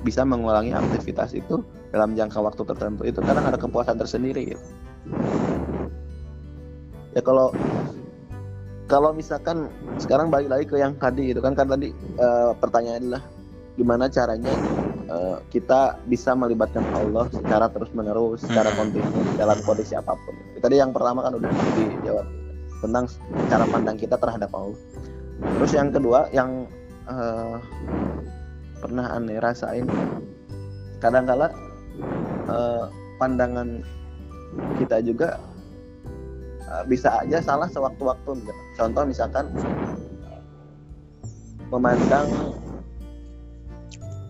bisa mengulangi aktivitas itu dalam jangka waktu tertentu itu kadang ada kepuasan tersendiri gitu. ya kalau kalau misalkan sekarang balik lagi ke yang tadi itu kan. Kan tadi uh, pertanyaan adalah gimana caranya uh, kita bisa melibatkan Allah secara terus menerus secara hmm. kontinu dalam kondisi apa pun. Tadi yang pertama kan udah dijawab tentang cara pandang kita terhadap Allah. Terus yang kedua yang uh, pernah aneh rasain kadang-kala uh, pandangan kita juga uh, bisa aja salah sewaktu-waktu contoh misalkan memandang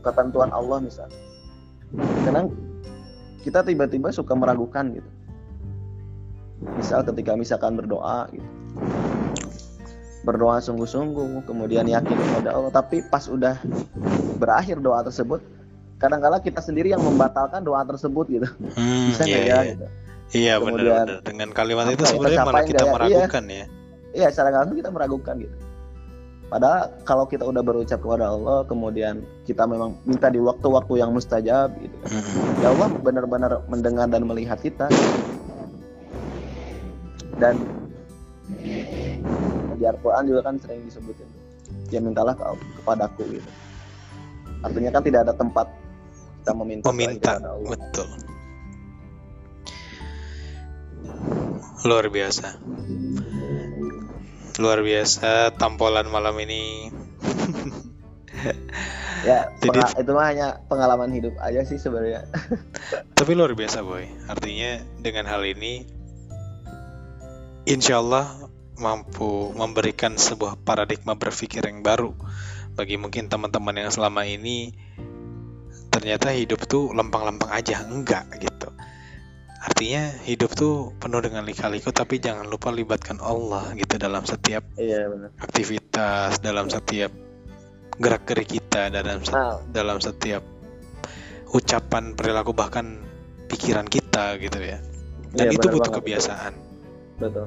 ketentuan Allah misalnya. Kadang kita tiba-tiba suka meragukan gitu. Misal ketika misalkan berdoa gitu. Berdoa sungguh-sungguh kemudian yakin kepada Allah tapi pas udah berakhir doa tersebut kadang-kala kita sendiri yang membatalkan doa tersebut gitu. Hmm, bisa nggak iya, ya iya. gitu? Iya benar dengan kalimat itu sebenarnya malah kita ya? meragukan iya, ya. Iya secara langsung kita meragukan gitu padahal kalau kita udah berucap kepada Allah kemudian kita memang minta di waktu-waktu yang mustajab gitu. Hmm. ya Allah benar-benar mendengar dan melihat kita. Dan di Al-Quran juga kan sering disebutin ya mintalah kepadaku gitu. Artinya kan tidak ada tempat kita meminta meminta betul. Luar biasa luar biasa tampolan malam ini. Ya Jadi, itu mah hanya pengalaman hidup aja sih sebenarnya. Tapi luar biasa boy. Artinya dengan hal ini insya Allah mampu memberikan sebuah paradigma berpikir yang baru bagi mungkin teman-teman yang selama ini ternyata hidup tuh lempang-lempang aja. Enggak gitu artinya hidup tuh penuh dengan lika-liku tapi jangan lupa libatkan Allah gitu dalam setiap iya, benar. aktivitas dalam setiap gerak-gerik kita dalam nah. dalam setiap ucapan perilaku bahkan pikiran kita gitu ya. Dan iya, itu butuh banget, kebiasaan. Betul.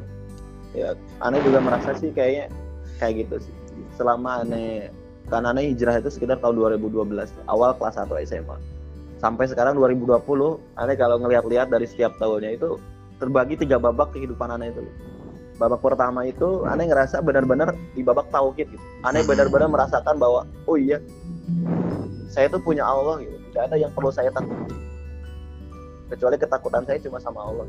Ya aneh juga merasa sih kayaknya kayak gitu sih. Selama aneh kan aneh hijrah itu sekitar tahun 2012 awal kelas 1 SMA sampai sekarang 2020 aneh kalau ngelihat-lihat dari setiap tahunnya itu terbagi tiga babak kehidupan aneh itu. Babak pertama itu aneh ngerasa benar-benar di babak tauhid gitu. Aneh benar-benar merasakan bahwa oh iya saya tuh punya Allah gitu. Tidak ada yang perlu saya takuti kecuali ketakutan saya cuma sama Allah.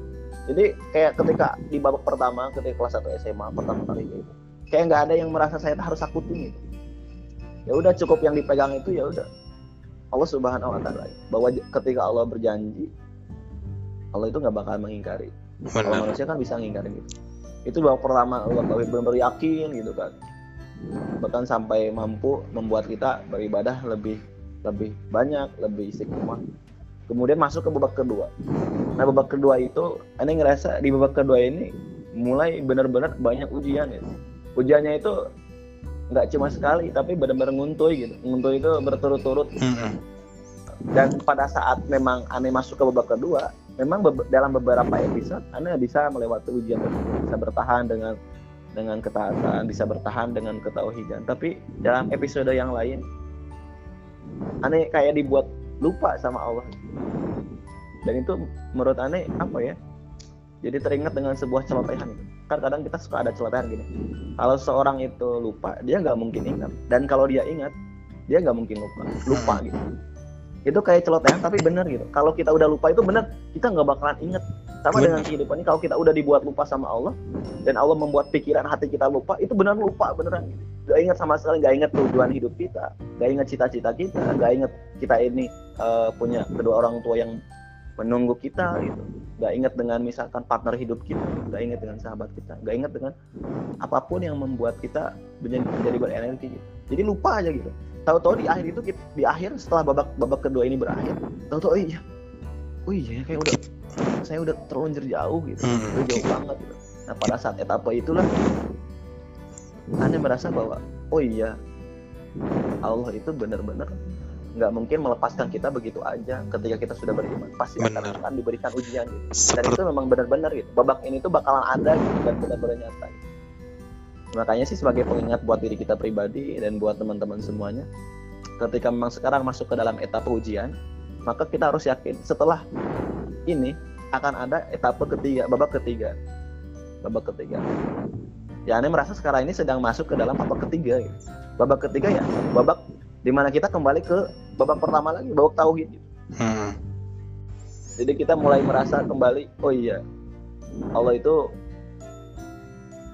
Jadi kayak ketika di babak pertama ketika kelas 1 SMA pertama kali itu kayak nggak ada yang merasa saya harus takutin gitu. Ya udah cukup yang dipegang itu ya udah Allah subhanahu wa taala bahwa ketika Allah berjanji Allah itu nggak bakal mengingkari. Kalau manusia kan bisa mengingkari gitu. Itu babak pertama Allah benar-benar yakin gitu kan. Bahkan sampai mampu membuat kita beribadah lebih lebih banyak lebih istiqomah. Kemudian masuk ke babak kedua. Nah babak kedua itu aneh ngerasa di babak kedua ini mulai benar-benar banyak ujian ya. Ujiannya itu nggak cuma sekali tapi benar-benar nguntuy gitu. Nguntuy itu berturut-turut. Hmm. dan pada saat memang aneh masuk ke babak kedua memang be dalam beberapa episode aneh bisa melewati ujian bisa bertahan dengan dengan ketaatan bisa bertahan dengan ketauhidan. Tapi dalam episode yang lain aneh kayak dibuat lupa sama Allah. Dan itu menurut aneh apa ya? Jadi teringat dengan sebuah celotehan kan kadang kita suka ada celotehan gini. Kalau seorang itu lupa dia nggak mungkin ingat. Dan kalau dia ingat dia nggak mungkin lupa. Lupa gitu. Itu kayak celotehan tapi benar gitu. Kalau kita udah lupa itu benar kita nggak bakalan inget sama dengan kehidupan ini kalau kita udah dibuat lupa sama Allah dan Allah membuat pikiran hati kita lupa itu benar lupa beneran. Gitu gak ingat sama sekali gak ingat tujuan hidup kita gak ingat cita-cita kita gak ingat kita ini uh, punya kedua orang tua yang menunggu kita gitu gak ingat dengan misalkan partner hidup kita gak ingat dengan sahabat kita gak ingat dengan apa pun yang membuat kita menjadi, menjadi berenergi gitu. jadi lupa aja gitu. Tahu-tahu di akhir itu di akhir setelah babak babak kedua ini berakhir tahu-tahu oh iya oh iya kayak udah saya udah terlanjur jauh gitu hmm, udah jauh banget gitu. Nah pada saat etapa itulah anda merasa bahwa oh iya Allah itu benar-benar nggak mungkin melepaskan kita begitu aja ketika kita sudah beriman pasti akan, akan diberikan ujian gitu. dan itu memang benar-benar gitu babak ini tuh bakalan ada gitu dan benar-benar nyata gitu. makanya sih sebagai pengingat buat diri kita pribadi dan buat teman-teman semuanya ketika memang sekarang masuk ke dalam etapa ujian maka kita harus yakin setelah ini akan ada etapa ketiga babak ketiga babak ketiga ya aneh merasa sekarang ini sedang masuk ke dalam babak ketiga gitu. babak ketiga ya babak di mana kita kembali ke babak pertama lagi babak tauhid. Gitu. Hmm. jadi kita mulai merasa kembali oh iya Allah itu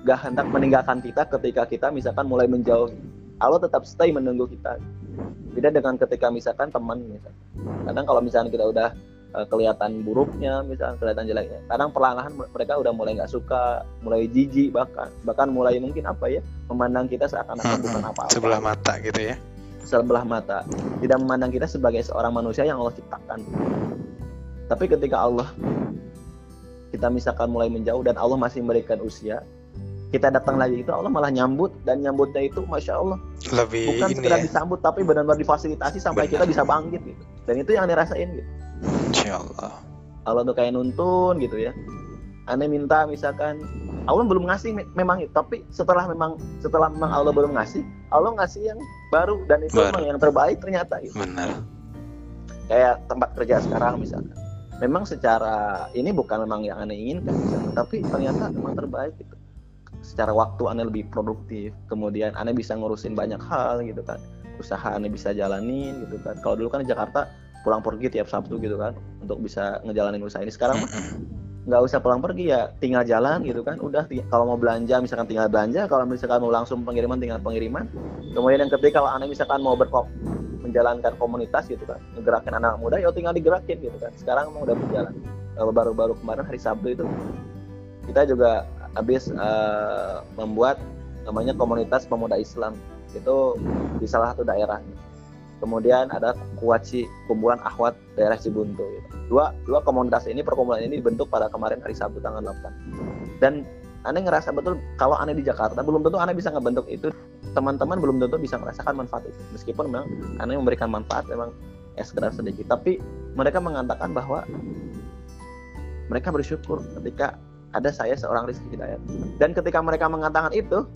gak hendak meninggalkan kita ketika kita misalkan mulai menjauh Allah tetap stay menunggu kita. Beda dengan ketika misalkan teman misalkan. Kadang kalau misalkan kita udah uh, kelihatan buruknya misalkan kelihatan jeleknya kadang perlahan mereka udah mulai nggak suka mulai jijik bahkan. Bahkan mulai mungkin apa ya memandang kita seakan-akan bukan apa-apa. Sebelah mata gitu ya sebelah mata tidak memandang kita sebagai seorang manusia yang Allah ciptakan. Tapi ketika Allah kita misalkan mulai menjauh dan Allah masih memberikan usia kita datang lagi itu Allah malah nyambut dan nyambutnya itu masya Allah lebih bukan sekedar ya. disambut tapi benar-benar difasilitasi sampai Benar. kita bisa bangkit gitu. Dan itu yang dirasain gitu. Insya Allah. Allah tuh kayak nuntun gitu ya aneh minta misalkan Allah belum ngasih me- memang itu. Tapi setelah memang setelah memang Allah belum ngasih Allah ngasih yang baru dan itu Baru. memang yang terbaik ternyata gitu. benar. Kayak tempat kerja sekarang misalkan. Memang secara ini bukan memang yang aneh inginkan misalkan, tapi ternyata memang terbaik gitu. Secara waktu aneh lebih produktif kemudian aneh bisa ngurusin banyak hal gitu kan. Usaha aneh bisa jalanin gitu kan. Kalau dulu kan di Jakarta pulang pergi tiap Sabtu gitu kan untuk bisa ngejalanin usaha ini. Sekarang nggak usah pulang pergi ya tinggal jalan gitu kan. Udah kalau mau belanja misalkan tinggal belanja kalau misalkan mau langsung pengiriman tinggal pengiriman. Kemudian yang ketiga kalau aneh misalkan mau berkop menjalankan komunitas gitu kan ngegerakin anak muda ya tinggal digerakin gitu kan. Sekarang emang udah berjalan. Baru-baru kemarin hari Sabtu itu kita juga habis eh, membuat namanya komunitas pemuda Islam. Itu di salah satu daerah kemudian ada Kuaci kumpulan Ahwat daerah Cibuntu gitu. dua dua komunitas ini perkumpulan ini dibentuk pada kemarin hari Sabtu tanggal 8 dan aneh ngerasa betul kalau aneh di Jakarta belum tentu aneh bisa ngebentuk itu. Teman-teman belum tentu bisa merasakan manfaat itu. Meskipun memang aneh memberikan manfaat memang ya sekedar sedikit. Tapi mereka mengatakan bahwa mereka bersyukur ketika ada saya seorang Rizky Hidayat. Dan ketika mereka mengatakan itu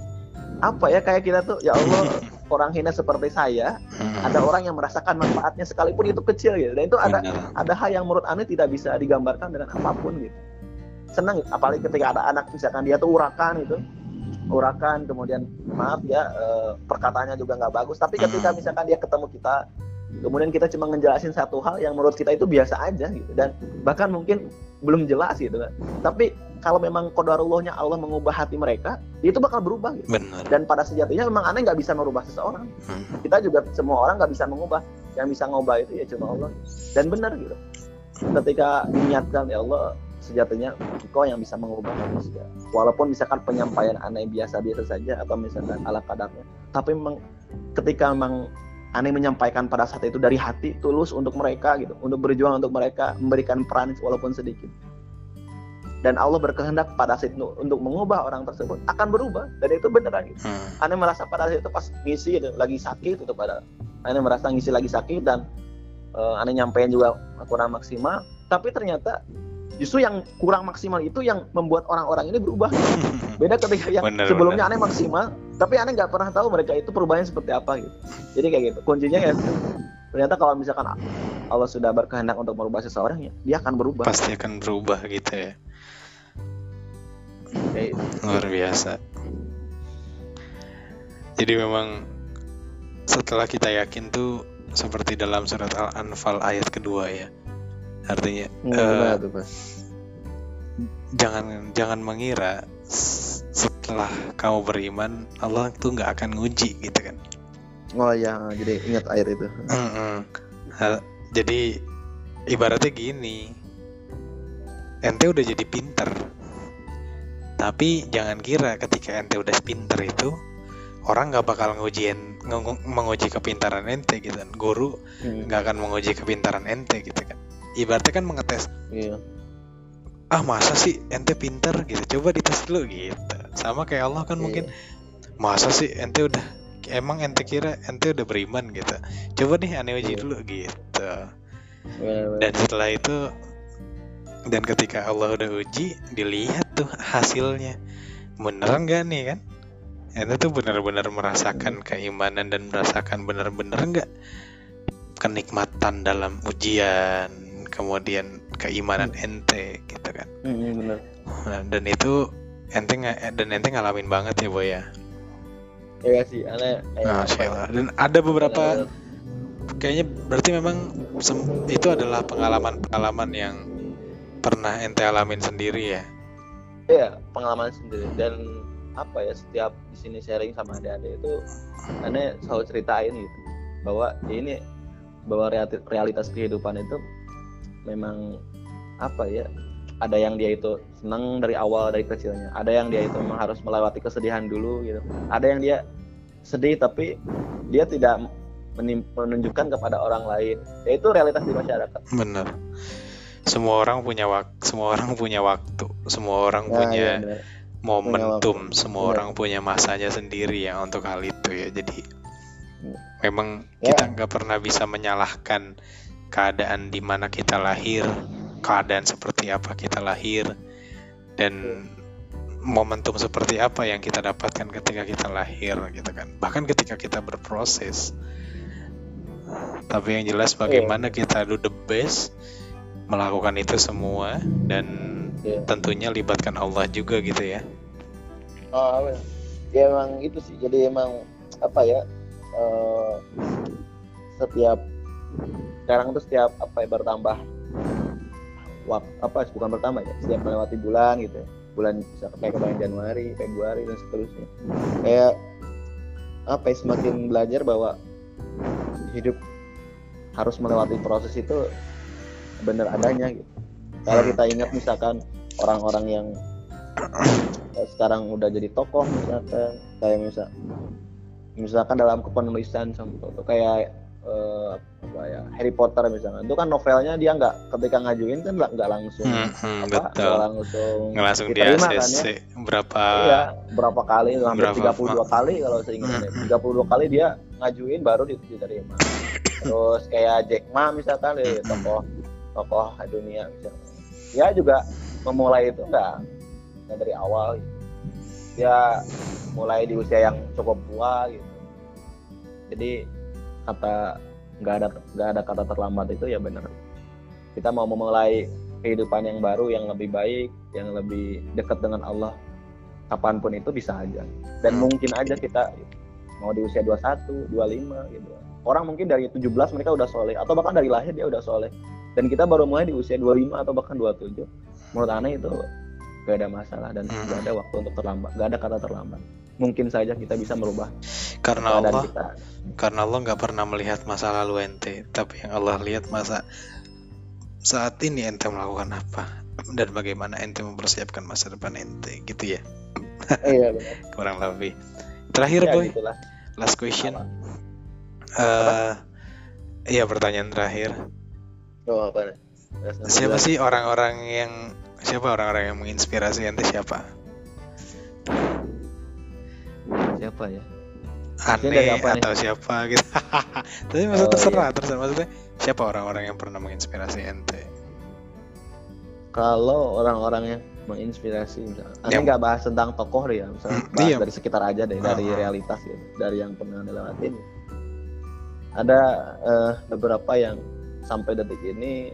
apa ya kayak kita tuh ya Allah orang hina seperti saya Hmm. ada orang yang merasakan manfaatnya sekalipun itu kecil gitu dan itu ada Benar. ada hal yang menurut aneh tidak bisa digambarkan dengan apa pun gitu senang gitu. apalagi ketika ada anak misalkan dia tuh urakan gitu urakan kemudian maaf ya eh, perkataannya juga nggak bagus tapi ketika Hmm. misalkan dia ketemu kita kemudian kita cuma ngejelasin satu hal yang menurut kita itu biasa aja gitu dan bahkan mungkin belum jelas gitu kan tapi kalau memang kodarullahnya Allah mengubah hati mereka itu bakal berubah gitu. Benar. Dan pada sejatinya memang aneh nggak bisa merubah seseorang. Hmm. kita juga semua orang nggak bisa mengubah. Yang bisa ngubah itu ya cuma Allah. Dan benar gitu. Ketika diniatkan ya Allah sejatinya engkau yang bisa mengubah manusia walaupun misalkan penyampaian aneh biasa-biasa saja atau misalkan ala kadarnya. Tapi memang ketika memang aneh menyampaikan pada saat itu dari hati tulus untuk mereka gitu untuk berjuang untuk mereka memberikan peran walaupun sedikit dan Allah berkehendak pada saat itu untuk mengubah orang tersebut akan berubah. Dan itu beneran gitu Hmm. aneh merasa pada saat itu pas ngisi lagi sakit itu pada aneh merasa ngisi lagi sakit dan eh, aneh nyampein juga kurang maksimal. Tapi ternyata justru yang kurang maksimal itu yang membuat orang-orang ini berubah. Beda ketika yang Bener, sebelumnya aneh maksimal tapi aneh nggak pernah tahu mereka itu perubahannya seperti apa gitu. Jadi kayak gitu kuncinya ya. Ternyata kalau misalkan Allah sudah berkehendak untuk merubah seseorang ya dia akan berubah. Pasti akan berubah gitu ya Kayak- luar biasa. Jadi memang setelah kita yakin tuh seperti dalam surat Al-Anfal ayat kedua ya. Artinya Pak. jangan jangan mengira setelah kamu beriman Allah tuh nggak akan nguji gitu kan. Oh ya jadi ingat air itu. Hal- jadi ibaratnya gini ente udah jadi pinter tapi jangan kira ketika ente udah pinter itu orang nggak bakal ngujiin ngu- menguji kepintaran ente gitu kan. Guru Hmm, nggak akan menguji kepintaran ente gitu kan. Ibaratnya kan mengetes iya. Ah masa sih ente pinter gitu? Coba dites dulu gitu. Sama kayak Allah kan Iya. mungkin masa sih ente udah emang ente kira ente udah beriman gitu. Coba nih aneh uji Iya. dulu gitu. Dan setelah itu dan ketika Allah udah uji dilihat tuh hasilnya. Beneran gak nih kan? Ente tuh benar-benar merasakan keimanan dan merasakan benar-benar nggak? Kenikmatan dalam ujian kemudian keimanan ente gitu kan? Hmm, bener. Nah, dan itu ente nggak dan ente ngalamin banget ya boy ya? Iya sih, aneh. kayak Nah, ya, dan ada beberapa kayaknya berarti memang itu adalah pengalaman-pengalaman yang pernah ente alamin sendiri ya? Iya, pengalaman sendiri. Dan apa ya setiap di sini sharing sama adik-adik itu aneh selalu ceritain gitu. Bahwa ya ini bahwa reali- realitas kehidupan itu memang apa ya ada yang dia itu senang dari awal dari kecilnya. Ada yang dia itu memang harus melewati kesedihan dulu gitu. Ada yang dia sedih tapi dia tidak menunjukkan kepada orang lain. Ya itu realitas di masyarakat. Bener semua orang punya waktu semua orang punya waktu semua orang Nah, punya iya bener. momentum semua Bener. orang punya masanya sendiri ya untuk hal itu ya jadi Hmm. memang Ya. kita nggak pernah bisa menyalahkan keadaan di mana kita lahir keadaan seperti apa kita lahir dan momentum seperti apa yang kita dapatkan ketika kita lahir gitu kan bahkan ketika kita berproses tapi yang jelas bagaimana kita do the best melakukan itu semua dan Iya. tentunya libatkan Allah juga gitu ya Oh, ya? emang itu sih. Jadi emang apa ya? eh, setiap sekarang tuh setiap apa ya bertambah waktu apa bukan bertambah ya setiap melewati bulan gitu ya. bulan bisa kayak kemarin Januari Februari dan seterusnya kayak apa ya semakin belajar bahwa hidup harus melewati proses itu benar adanya gitu. Kalau kita ingat misalkan orang-orang yang eh, sekarang udah jadi tokoh misalkan kayak misal misalkan dalam kepenulisan contoh kayak eh, apa ya Harry Potter misalkan itu kan novelnya dia nggak ketika ngajuin kan nggak langsung Hmm, hmm, apa betul. nggak langsung nggak langsung di diterima kan ya. berapa iya berapa kali hampir berapa- 32 kali kalau saya ingat Hmm, ya. 32 kali dia ngajuin baru di- diterima. Terus kayak Jack Ma misalkan ya, Hmm. tokoh tokoh dunia misalkan ya juga memulai itu nggak nggak dari awal gitu. dia mulai di usia yang cukup tua gitu. Jadi kata nggak ada nggak ada kata terlambat itu ya benar. Kita mau memulai kehidupan yang baru yang lebih baik yang lebih dekat dengan Allah kapan pun itu bisa aja. Dan mungkin aja kita mau di usia 21, 25 gitu. Orang mungkin dari 17 mereka udah soleh atau bahkan dari lahir dia udah soleh dan kita baru mulai di usia 25 atau bahkan 27 menurut aneh itu gak ada masalah dan Hmm. gak ada waktu untuk terlambat gak ada kata terlambat. Mungkin saja kita bisa merubah karena Allah kita. karena Allah nggak pernah melihat masa lalu ente tapi yang Allah lihat masa saat ini ente melakukan apa dan bagaimana ente mempersiapkan masa depan ente gitu ya. Iya benar. Kurang lebih. Terakhir ya boy. gitulah. Last question. Apa? eh iya pertanyaan terakhir oh, apa nih? siapa sih orang-orang yang siapa orang-orang yang menginspirasi ente? Siapa? Siapa ya? Aneh nih? atau siapa gitu. Tapi maksud Oh, terserah terserah. Maksudnya siapa orang-orang yang pernah menginspirasi ente? Kalau orang-orang yang menginspirasi misalnya. Yang- nggak bahas tentang tokoh deh ya misalnya. Hmm, bahas iya. dari sekitar aja deh dari Ah. realitas gitu dari yang pernah Anda lewatin. Ada eh, beberapa yang sampai detik ini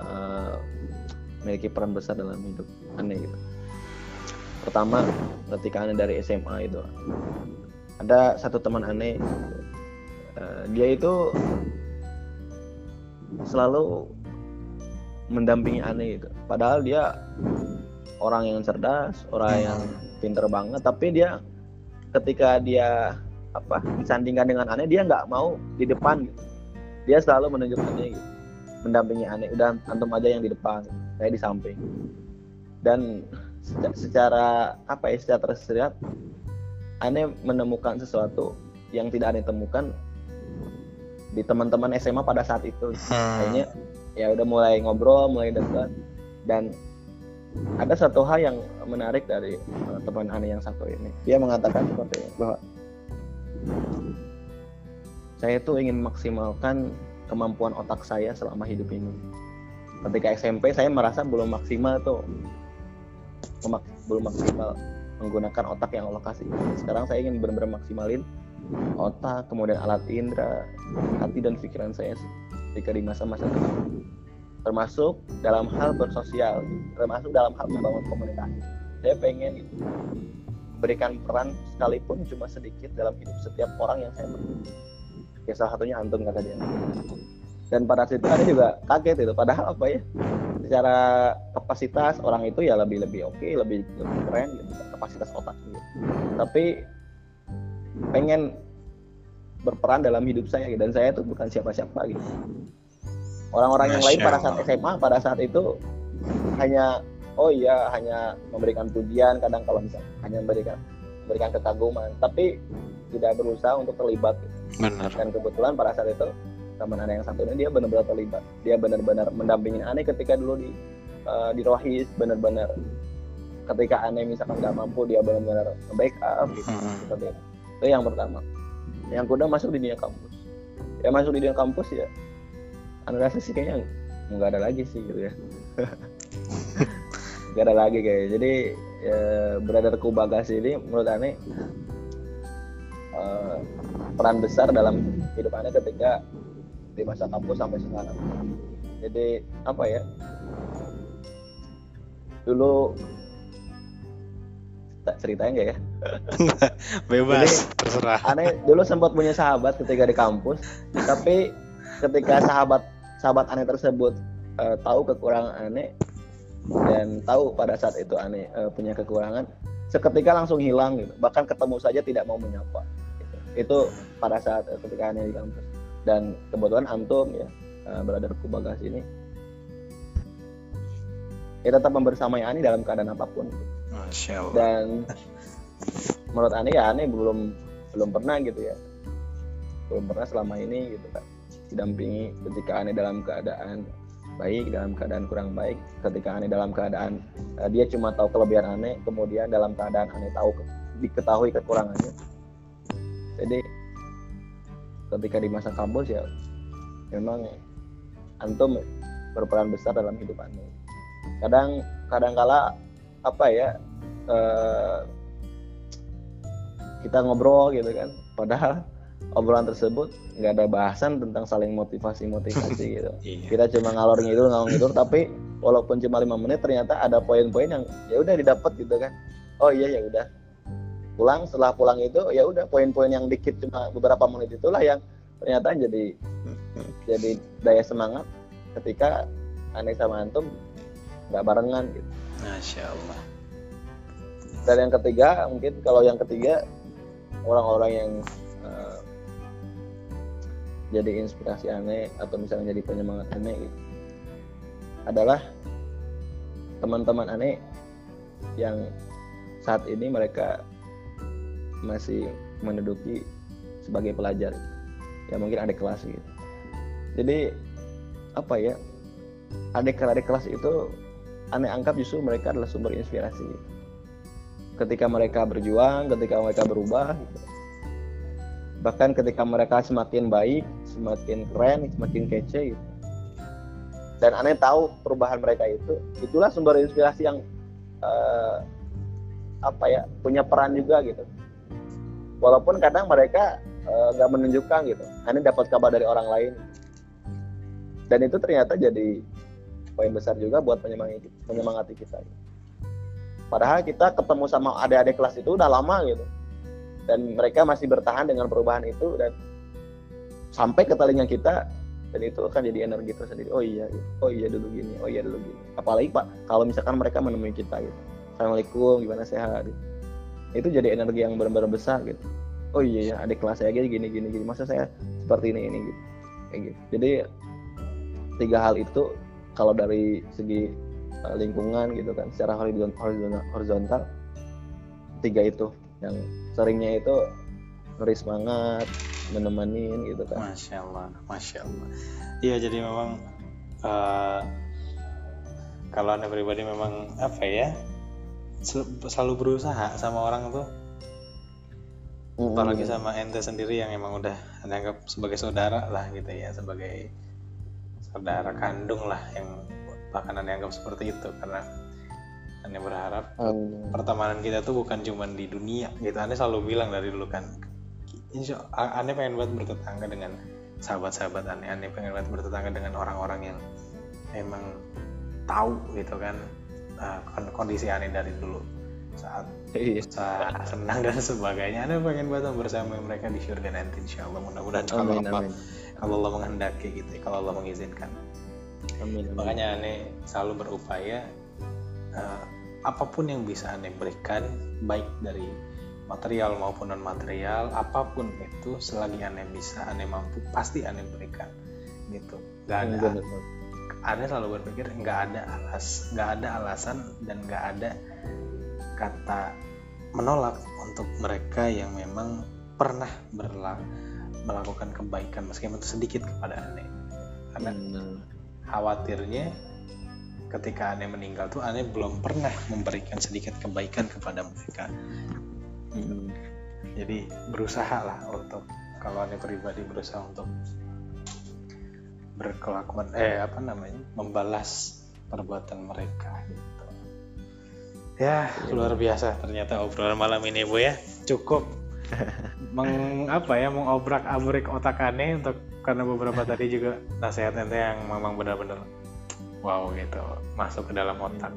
eh, memiliki peran besar dalam hidup aneh gitu. Pertama ketika aneh dari SMA itu. Ada satu teman aneh eh, dia itu selalu mendampingi aneh gitu. Padahal dia orang yang cerdas orang yang pinter banget tapi dia ketika dia apa disandingkan dengan aneh dia nggak mau di depan gitu. Dia selalu menunjukkan aneh gitu. Mendampingi aneh udah antum aja yang di depan saya di samping. Dan seca- secara apa ya secara tersirat aneh menemukan sesuatu yang tidak aneh temukan di teman-teman SMA pada saat itu. Hmm. kayaknya ya udah mulai ngobrol mulai dekat dan ada satu hal yang menarik dari uh, teman aneh yang satu ini. Dia mengatakan seperti ini, bahwa saya tuh ingin maksimalkan kemampuan otak saya selama hidup ini. Ketika SMP saya merasa belum maksimal tuh. Memak- belum maksimal menggunakan otak yang Allah kasih. Sekarang saya ingin benar-benar maksimalin otak kemudian alat indera hati dan pikiran saya ketika di masa-masa depan termasuk dalam hal bersosial termasuk dalam hal membangun komunikasi. Saya pengen berikan peran sekalipun cuma sedikit dalam hidup setiap orang yang saya temui ya salah satunya antum kata dia. Dan pada saat itu ada juga kaget itu. Padahal apa ya? Secara kapasitas orang itu ya lebih lebih oke okay, lebih lebih keren gitu. Kapasitas otak gitu. tapi pengen berperan dalam hidup saya gitu. dan saya itu bukan siapa-siapa gitu. Orang-orang yang lain pada saat SMA pada saat itu hanya oh iya hanya memberikan pujian kadang kalau misalnya hanya memberikan memberikan kekaguman. Tapi tidak berusaha untuk terlibat. Gitu. Benar. dan kebetulan pada saat itu teman aneh yang satu ini dia benar-benar terlibat. Dia benar-benar mendampingi aneh ketika dulu di uh, di Rohis benar-benar. Ketika aneh misalkan nggak mampu dia benar-benar backup. Gitu hmm. seperti itu. Itu yang pertama. Yang kedua masuk di dunia kampus. Ya masuk di dunia kampus ya aneh rasa sih kayaknya nggak ada lagi sih gitu ya. Nggak ada lagi kayak jadi ya, brotherku bagas ini menurut aneh uh, peran besar dalam hidup aneh ketika di masa kampus sampai sekarang. Jadi apa ya? Dulu tak ceritain gak ya? Bebas jadi, terserah. Aneh dulu sempat punya sahabat ketika di kampus tapi ketika sahabat sahabat aneh tersebut uh, tahu kekurangan aneh dan tahu pada saat itu aneh uh, punya kekurangan seketika langsung hilang gitu bahkan ketemu saja tidak mau menyapa gitu. itu pada saat uh, ketika aneh di kampus dan kebetulan antum ya uh, brotherku bagas ini ya tetap membersamai Ani dalam keadaan apa pun Masya Allah. dan menurut Ani ya Ani belum belum pernah gitu ya belum pernah selama ini gitu kan didampingi ketika Ani dalam keadaan baik dalam keadaan kurang baik ketika Ani dalam keadaan uh, dia cuma tahu kelebihan Ani kemudian dalam keadaan Ani tahu diketahui kekurangannya. Jadi ketika di masa kampus ya memang antum berperan besar dalam hidup antum kadang kadang kala apa ya eh, kita ngobrol gitu kan padahal obrolan tersebut nggak ada bahasan tentang saling motivasi motivasi gitu iya. kita cuma ngalor ngidul ngalor ngidul tapi walaupun cuma lima menit ternyata ada poin-poin yang ya udah didapat gitu kan oh iya ya udah pulang setelah pulang itu ya udah poin-poin yang dikit cuma beberapa menit itulah yang ternyata jadi jadi daya semangat ketika aneh sama antum nggak barengan gitu. Masya Allah. Dan yang ketiga mungkin kalau yang ketiga orang-orang yang jadi inspirasi aneh atau misalnya jadi penyemangat aneh gitu, adalah teman-teman aneh yang saat ini mereka masih menduduki sebagai pelajar ya mungkin adik kelas gitu jadi apa ya adik-adik kelas itu aneh anggap justru mereka adalah sumber inspirasi ketika mereka berjuang ketika mereka berubah gitu. bahkan ketika mereka semakin baik semakin keren semakin kece gitu. Dan aneh tahu perubahan mereka itu itulah sumber inspirasi yang uh, apa ya punya peran juga gitu. Walaupun kadang mereka eh, nggak uh, menunjukkan gitu hanya dapat kabar dari orang lain. Dan itu ternyata jadi poin besar juga buat penyemangati penyemangati kita. Padahal kita ketemu sama adik-adik kelas itu udah lama gitu. Dan mereka masih bertahan dengan perubahan itu dan sampai ke telinga kita dan itu akan jadi energi tersendiri. Oh iya oh iya dulu gini oh iya dulu gini. Apalagi pak kalau misalkan mereka menemui kita gitu. Assalamualaikum gimana sehat gitu. Itu jadi energi yang benar-benar besar gitu. Oh iya ya adik kelas saya gini gini gini. Masa saya seperti ini ini gitu. Kayak gitu. Jadi tiga hal itu kalau dari segi uh, lingkungan gitu kan secara horizontal, horizontal tiga itu. Yang seringnya itu ngeri semangat menemani gitu kan. Masya allah masya allah iya jadi memang uh, kalau anda pribadi memang apa ya selalu berusaha sama orang tuh. Apalagi sama ente sendiri yang emang udah dianggap sebagai saudara lah gitu ya sebagai saudara kandung lah yang bahkan dianggap seperti itu. Karena aneh berharap pertemanan kita tuh bukan cuman di dunia gitu. Aneh selalu bilang dari dulu kan insya aneh pengen buat bertetangga dengan sahabat-sahabat aneh aneh pengen buat bertetangga dengan orang-orang yang emang tahu gitu kan uh, kondisi aneh dari dulu saat Iya. saat senang dan sebagainya aneh pengen buat bersama mereka di surga nanti insya Allah mudah-mudahan kalau Amin, Allah amin. kalau Allah menghendaki gitu kalau Allah mengizinkan Amin, amin. makanya aneh selalu berupaya eh, apa pun yang bisa aneh berikan baik dari material maupun non material apa pun itu selagi aneh bisa aneh mampu pasti aneh berikan gitu nggak ada Benar, benar. aneh selalu berpikir nggak ada alas nggak ada alasan dan nggak ada kata menolak untuk mereka yang memang pernah berla melakukan kebaikan meskipun itu sedikit kepada aneh karena Benar. khawatirnya ketika aneh meninggal tuh aneh belum pernah memberikan sedikit kebaikan kepada mereka Hmm. jadi berusaha lah untuk kalau aneh pribadi berusaha untuk berkelakuan eh apa namanya membalas perbuatan mereka gitu ya luar biasa ternyata obrolan malam ini bu ya cukup meng apa ya mengobrak abrik otak aneh untuk karena beberapa tadi juga nasihat ente yang memang benar-benar wow gitu masuk ke dalam otak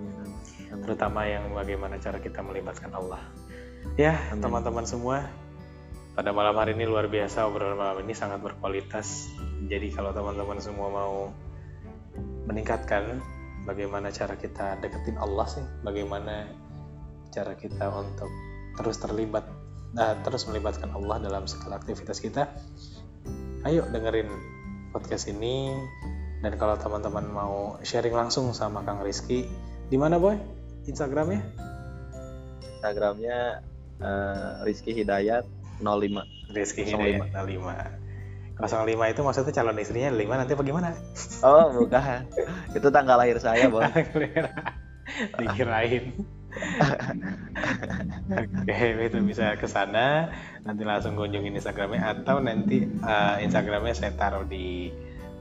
Amin. terutama yang bagaimana cara kita melibatkan Allah. Ya, teman-teman semua, pada malam hari ini luar biasa obrolan malam ini sangat berkualitas. Jadi kalau teman-teman semua mau meningkatkan bagaimana cara kita deketin Allah sih, bagaimana cara kita untuk terus terlibat, nah, terus melibatkan Allah dalam segala aktivitas kita. Ayo dengerin podcast ini dan kalau teman-teman mau sharing langsung sama Kang Rizky, di mana boy? Instagramnya? Instagramnya eh, Rizky Hidayat 05. Rizky 05. Hidayat 05. 05 itu maksudnya calon istrinya 5 nanti apa gimana? Oh bukan, itu tanggal lahir saya bos. Dikirain. Oke, itu bisa ke sana. Nanti langsung kunjungin Instagramnya atau nanti eh, Instagramnya saya taruh di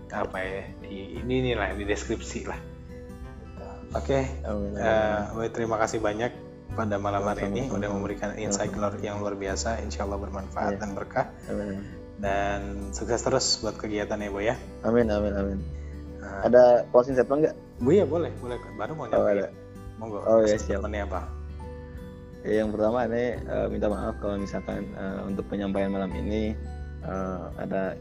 apa ya di ini nih lah di deskripsi lah. Oke, Amin, amin. Eh, terima kasih banyak pada malam hari ini Sama-sama. udah memberikan insight luar- yang luar biasa. Insya Allah bermanfaat Iya. dan berkah. Amin. Dan sukses terus buat kegiatan ya, Boy ya. Amin, amin, amin. Nah, Ada closing statement nggak? Bu ya boleh, boleh. Baru mau Oh, nyampein. ada. Monggo. Oh, ya, siap. Apa? Ya, yang pertama ini eh, minta maaf kalau misalkan eh, untuk penyampaian malam ini eh, ada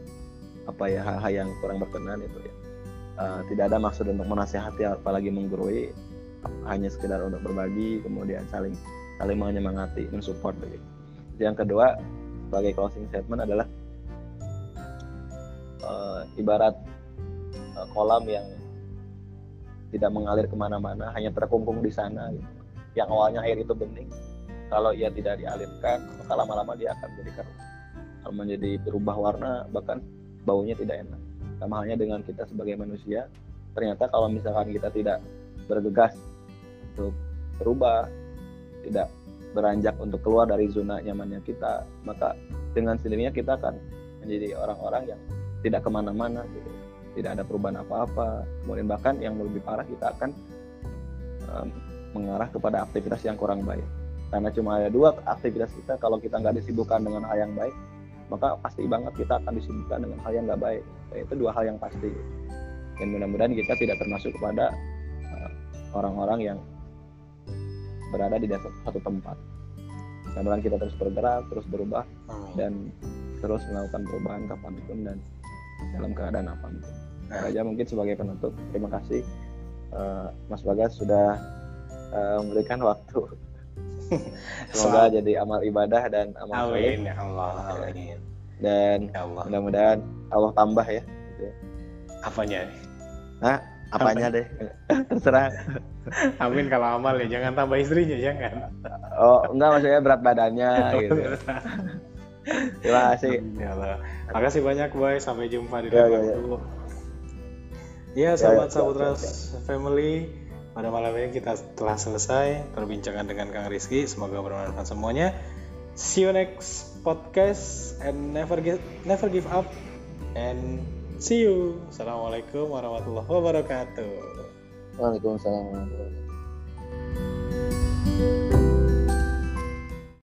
apa ya hal-hal yang kurang berkenan itu ya. Eh, tidak ada maksud untuk menasehati apalagi menggurui, hanya sekedar untuk berbagi kemudian saling saling menyemangati, mensupport begitu. Yang kedua sebagai closing statement adalah eh, ibarat eh, kolam yang tidak mengalir ke mana-mana, hanya terkungkung di sana. Gitu. Yang awalnya air itu bening, kalau ia tidak dialirkan, maka lama-lama dia akan menjadi keruh, menjadi berubah warna, bahkan baunya tidak enak. Sama halnya dengan kita sebagai manusia, ternyata kalau misalkan kita tidak bergegas untuk berubah, tidak beranjak untuk keluar dari zona nyamannya kita, maka dengan sendirinya kita akan menjadi orang-orang yang tidak ke mana-mana gitu. Tidak ada perubahan apa-apa. Kemudian bahkan yang lebih parah kita akan em, mengarah kepada aktivitas yang kurang baik. Karena cuma ada dua aktivitas kita kalau kita nggak disibukkan dengan hal yang baik maka pasti banget kita akan disibukkan dengan hal yang nggak baik. Itu dua hal yang pasti. Dan mudah-mudahan kita tidak termasuk kepada orang-orang yang berada di dasar satu tempat mudah-mudahan kita terus bergerak terus berubah Amin. dan terus melakukan perubahan kapan pun dan dalam keadaan apa pun. Nah. Raja mungkin sebagai penutup terima kasih eh, Mas Bagas sudah eh, memberikan waktu. Semoga jadi amal ibadah dan amal Amin ya Allah. Amin. dan Ya Allah. mudah-mudahan Allah tambah ya. Apanya nih? Apanya deh terserah. Amin kalau amal ya jangan tambah istrinya jangan. Oh enggak maksudnya berat badannya gitu. Terima kasih. Ya Allah. Makasih banyak boy. Sampai jumpa di Ya, lain ya, ya. waktu. Ya sahabat Sabutras Family pada malam ini kita telah selesai perbincangan dengan Kang Rizky. Semoga bermanfaat semuanya. See you next podcast and never give never give up and see you. Assalamualaikum warahmatullahi wabarakatuh. Waalaikumsalam warahmatullahi wabarakatuh.